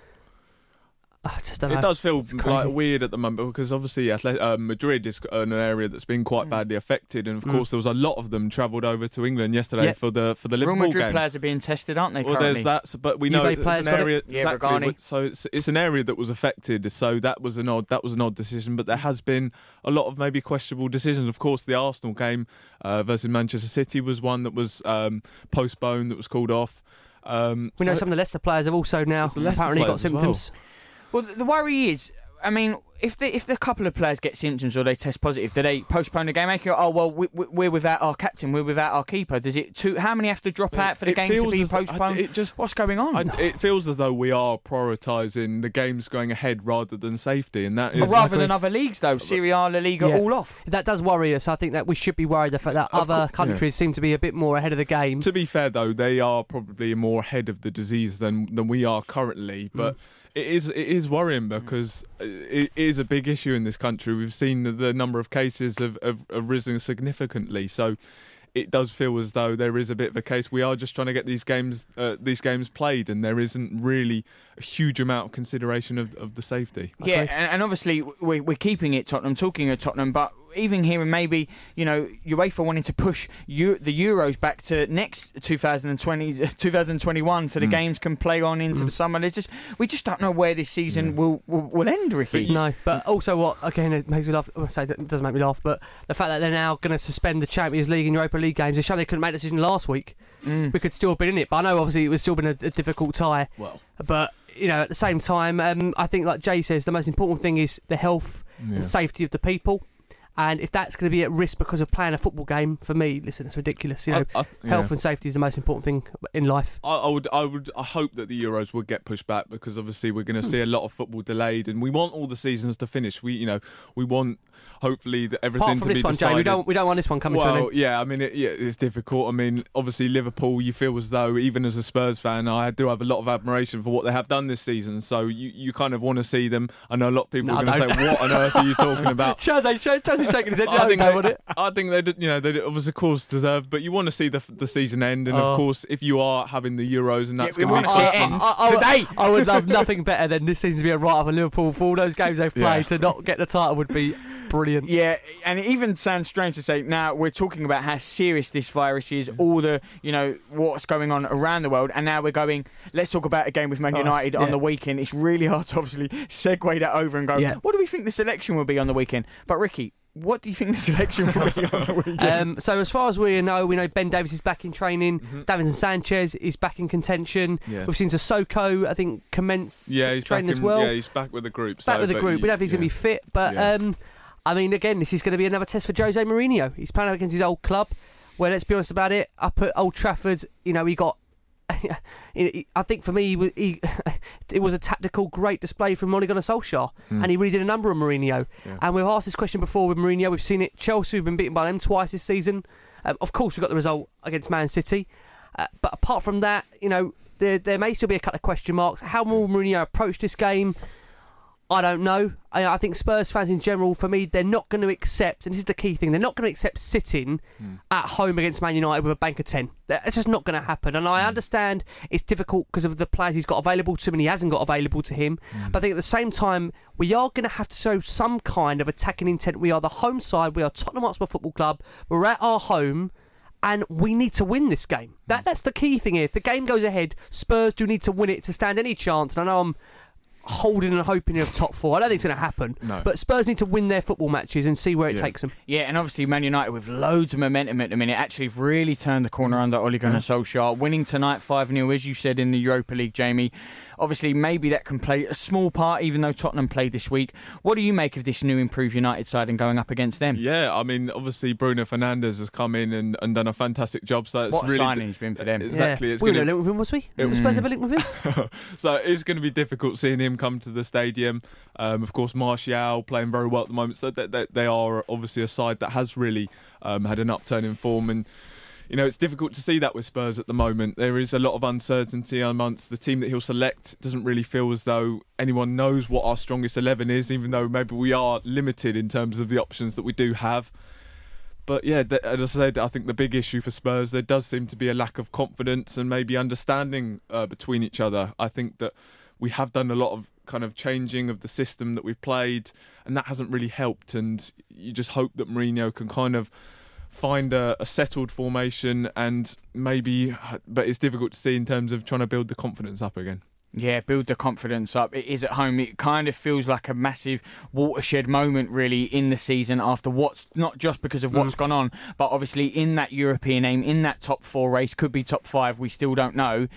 I just don't know. It does feel It's crazy. like weird at the moment because obviously Athle- uh, Madrid is an area that's been quite badly affected, and of Mm. course there was a lot of them travelled over to England yesterday Yeah. for the for the Real Liverpool Madrid game. players are being tested, aren't they? Well, currently? there's that, so- but we know Juve that players it's an got it? area Yeah, exactly. Regani. So it's, it's an area that was affected. So that was an odd that was an odd decision. But there has been a lot of maybe questionable decisions. Of course, the Arsenal game uh, versus Manchester City was one that was um, postponed, that was called off. Um, We know so- some of the Leicester players have also now the Leicester apparently got players as well. symptoms. Well, the the worry is, I mean, if the if the couple of players get symptoms or they test positive, do they postpone the game? Make it, oh well, we, we- we're without our captain, we're without our keeper. Does it? Two, how many have to drop out for the it game to be as though- I- postponed? it just what's going on? I, it feels as though we are prioritising the games going ahead rather than safety, and that is Or rather than other leagues, though, uh, Serie A, La Liga, Yeah. all off. That does worry us. I think that we should be worried the fact that Of other course, yeah. countries seem to be a bit more ahead of the game. To be fair, though, they are probably more ahead of the disease than than we are currently. But mm. It is it is worrying because it is a big issue in this country. We've seen the, the number of cases have, have, have risen significantly. So. It does feel as though there is a bit of a case. We are just trying to get these games, uh, these games played, and there isn't really a huge amount of consideration of, of the safety. Yeah, and, and obviously we're, we're keeping it Tottenham, talking of Tottenham, but even hearing maybe you know UEFA wanting to push Eu- the Euros back to next 2020, 2021, so the Mm. games can play on into the summer. There's just we just don't know where this season will, will will end, Ricky. No, but also what again it makes me laugh. I say it doesn't make me laugh, but the fact that they're now going to suspend the Champions League and Europa League games, they show they couldn't make a decision last week. Mm. We could still have been in it, but I know obviously it was still been a, a difficult tie. Well, but you know at the same time, um, I think like Jay says, the most important thing is the health Yeah. and safety of the people. And if that's going to be at risk because of playing a football game, for me, listen, it's ridiculous. You know, I- health yeah. and safety is the most important thing in life. I, I would, I would, I hope that the Euros would get pushed back because obviously we're going to Hmm. see a lot of football delayed, and we want all the seasons to finish. We, you know, we want hopefully that everything Apart from to this be one, decided. We don't we don't want this one coming well, to an end. yeah, I mean, it, yeah, it's difficult. I mean, obviously Liverpool, you feel as though even as a Spurs fan, I do have a lot of admiration for what they have done this season. So you, you kind of want to see them. I know a lot of people No, are going to say, "What on earth are you talking about?" Is shaking his head. I think they, would it? I think they did. You know, they was of course deserved, but you want to see the the season end, and Oh. of course, if you are having the Euros, and that's we going to wanna be see it fun. end. I, I, Today. I would love nothing better than this season to be a write up on Liverpool for all those games they've played. Yeah. To not get the title would be Brilliant. Yeah, and it even sounds strange to say now we're talking about how serious this virus is, all the you know what's going on around the world, and now we're going. Let's talk about a game with Man Oh, United yeah. on the weekend. It's really hard to obviously segue that over and go. Yeah. What do we think the selection will be on the weekend? But Ricky, what do you think the selection will be on the weekend? Um, so as far as we know, we know Ben Davies is back in training. Mm-hmm. Davinson Sanchez is back in contention. Yeah. We've seen Sissoko, I think, commence Yeah, he's training back as well. Yeah, he's back with the group. back so, with the group. We don't think he's going to be fit, but Yeah. um, I mean, again, this is going to be another test for Jose Mourinho. He's playing against his old club. Where let's be honest about it, up at Old Trafford, you know, he got. I think for me, he, was- he, it was a tactical great display from Ole Gunnar Solskjaer, Hmm. and he really did a number on Mourinho. Yeah. And we've asked this question before with Mourinho. We've seen it. Chelsea have been beaten by them twice this season. Um, of course, we got the result against Man City, uh, but apart from that, you know, there there may still be a couple of question marks. How will Mourinho approach this game? I don't know. I, I think Spurs fans in general, for me, they're not going to accept, and this is the key thing, they're not going to accept sitting hmm. at home against Man United with a bank of 10. That's just not going to happen. And I hmm. understand it's difficult because of the players he's got available to him and he hasn't got available to him. Hmm. But I think at the same time, we are going to have to show some kind of attacking intent. We are the home side, we are Tottenham Hotspur Football Club, we're at our home. And we need to win this game. That that's the key thing here. If the game goes ahead, Spurs do need to win it to stand any chance. And I know I'm holding and hoping of top four. I don't think it's going to happen. No. But Spurs need to win their football matches and see where it takes them. Yeah, and obviously Man United with loads of momentum at the minute actually have really turned the corner mm. under Ole Gunnar mm. Solskjaer, winning tonight 5-0 as you said in the Europa League, Jamie. Obviously maybe that can play a small part even though Tottenham played this week. What do you make of this new improved United side and going up against them? Yeah, I mean, obviously Bruno Fernandes has come in and, and done a fantastic job. So it's What a really signing he's been for them. Exactly. Yeah. It's we were gonna- no link with him, was we? It Was was- Spurs ever linked with him? so it's going to be difficult seeing him come to the stadium. Um, of course, Martial playing very well at the moment. So they, they, they are obviously a side that has really um, had an upturn in form. And, you know, it's difficult to see that with Spurs at the moment. There is a lot of uncertainty amongst the team that he'll select. Doesn't really feel as though anyone knows what our strongest 11 is, even though maybe we are limited in terms of the options that we do have. But yeah, as I said, I think the big issue for Spurs there does seem to be a lack of confidence and maybe understanding uh, between each other. I think that we have done a lot of kind of changing of the system that we've played, and that hasn't really helped. And you just hope that Mourinho can kind of find a, a settled formation and maybe, but it's difficult to see in terms of trying to build the confidence up again. Yeah, build the confidence up. It is at home. It kind of feels like a massive watershed moment, really, in the season after what's not just because of mm. what's gone on, but obviously in that European aim, in that top four race, could be top five. We still don't know.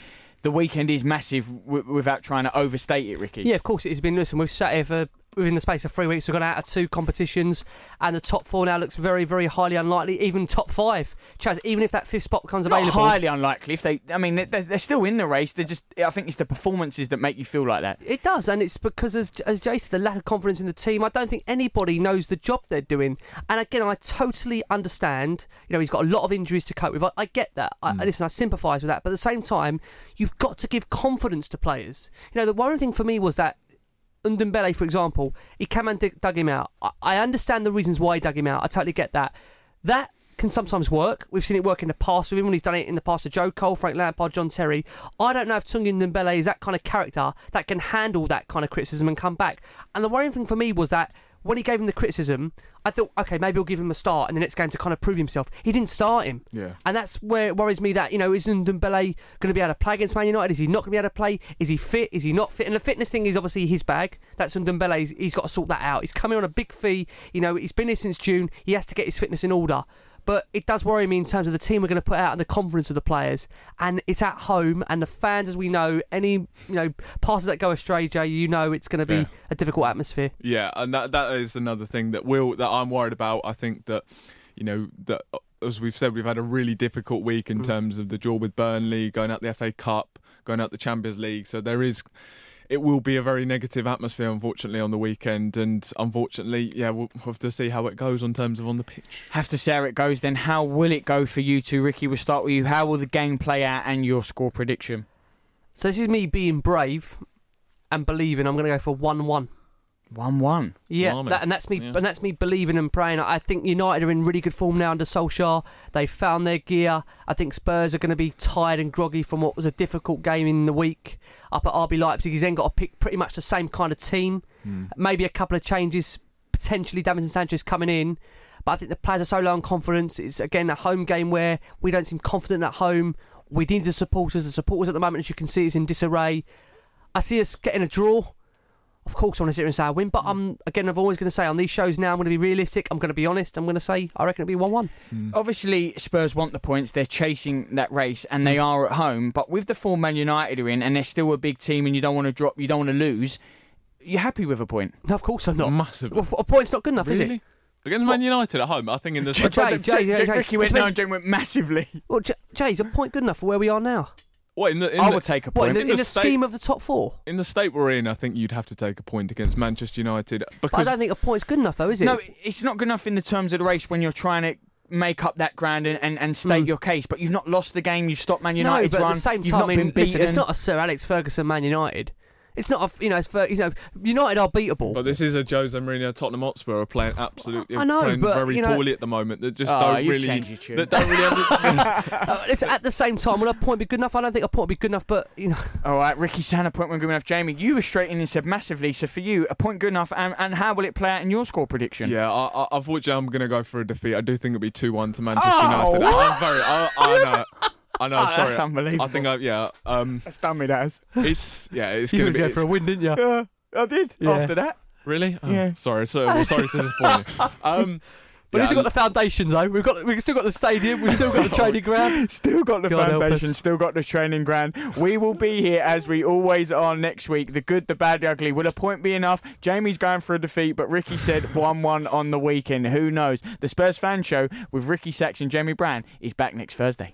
The weekend is massive w- without trying to overstate it, Ricky. Yeah, of course it has been. Listen, we've sat here for within the space of three weeks. We've gone out of two competitions, and the top four now looks very, very highly unlikely. Even top five, Chaz. Even if that fifth spot becomes Not available, highly unlikely. If they, I mean, they're, they're still in the race. They're just. I think it's the performances that make you feel like that. It does, and it's because, as as Jay said, the lack of confidence in the team. I don't think anybody knows the job they're doing. And again, I totally understand. You know, he's got a lot of injuries to cope with. I, I get that. I, hmm. listen, I sympathise with that. But at the same time, you've got to give confidence to players. You know, the worrying thing for me was that Ndombele, for example, he came and dig- dug him out. I, I understand the reasons why he dug him out. I totally get that. That can sometimes work. We've seen it work in the past with him when he's done it in the past with Joe Cole, Frank Lampard, John Terry. I don't know if Tanguy Ndombele is that kind of character that can handle that kind of criticism and come back. And the worrying thing for me was that when he gave him the criticism, I thought, okay, maybe he'll give him a start in the next game to kind of prove himself. He didn't start him. Yeah. And that's where it worries me that, you know, is Ndombele going to be able to play against Man United? Is he not going to be able to play? Is he fit? Is he not fit? And the fitness thing is obviously his bag. That's Ndombele. He's, he's got to sort that out. He's coming on a big fee. You know, he's been here since June. He has to get his fitness in order. But it does worry me in terms of the team we're going to put out and the confidence of the players. And it's at home, and the fans, as we know, any you know passes that go astray, Jay, you know it's going to be Yeah. a difficult atmosphere. Yeah, and that that is another thing that will that I'm worried about. I think that you know that uh, as we've said, we've had a really difficult week in terms of the draw with Burnley, going out the FA Cup, going out the Champions League. So there is. It will be a very negative atmosphere, unfortunately, on the weekend, and unfortunately, yeah, we'll have to see how it goes in terms of on the pitch. Have to see how it goes. Then how will it go for you two, Ricky? We'll start with you. How will the game play out and your score prediction? So this is me being brave and believing. I'm going to go for one-one. One-one. Yeah, that, and that's me. Yeah. And that's me believing and praying. I think United are in really good form now under Solskjaer. They found their gear. I think Spurs are going to be tired and groggy from what was a difficult game in the week up at RB Leipzig. He's then got to pick pretty much the same kind of team. Hmm. Maybe a couple of changes potentially Davinson Sanchez coming in. But I think the players are so low on confidence. It's again a home game where we don't seem confident at home. We need the supporters. The supporters at the moment, as you can see, is in disarray. I see us getting a draw. Of course, I want to sit here and say I win, but I'm again. I'm always going to say on these shows now. I'm going to be realistic. I'm going to be honest. I'm going to say I reckon it'll be one-one. Obviously, Spurs want the points. They're chasing that race, and they are at home. But with the form Man United are in, and they're still a big team, and you don't want to drop, you don't want to lose. You're happy with a point? No, of course I'm not. Massively. Well, a point's not good enough, is it? Against Man United at home, I think in the Jay, Jay, Jay, Jay, Jay, Ricky went it no, depends- Jay went massively. Well, J- Jay, is a point good enough for where we are now? What in the in I the, would take a What, in point. the, in the state- scheme of the top four? in the state we're in, I think you'd have to take a point against Manchester United But I don't think a point's good enough, though, is it? No, it's not good enough in the terms of the race when you're trying to make up that ground and, and, and state your case. But you've not lost the game. You've stopped Man Hmm. no, but run. at the same you've time, not I mean, been beaten. listen, it's not a Sir Alex Ferguson Man United. It's not a, you know, it's for, you know, United are beatable. But this is a Jose Mourinho Tottenham Hotspur are playing absolutely I know, playing but, very you know- poorly at the moment. That just Oh, don't you've really your tune. that don't really understand. Uh, it's at the same time, will a point be good enough? I don't think a point will be good enough, but you know, All right, Ricky saying a point wasn't good enough. Jamie, you were straight in and said massively. So for you, a point good enough. And, and how will it play out in your score prediction? yeah, I, I, unfortunately, I'm going to go for a defeat. I do think it'll be two one to Manchester Oh, United. what? I'm very. I, I know. I know. Oh, sorry. that's unbelievable. I think. I, yeah. Um. That's done me, that is. It's yeah. It's you going was to be. going for a it's- win, didn't you? Yeah, I did. Yeah. After that. Really? Oh, Yeah. Sorry. So, well, sorry to disappoint you. Um. But yeah, we've still got the foundations, though. We've got, we've still got the stadium. We've still got the training ground. Still got the God foundation, still got the training ground. We will be here as we always are next week. The good, the bad, the ugly. Will a point be enough? Jamie's going for a defeat, but Ricky said 1 1 on the weekend. Who knows? The Spurs fan show with Ricky Sacks and Jamie Brown is back next Thursday.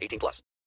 18 plus.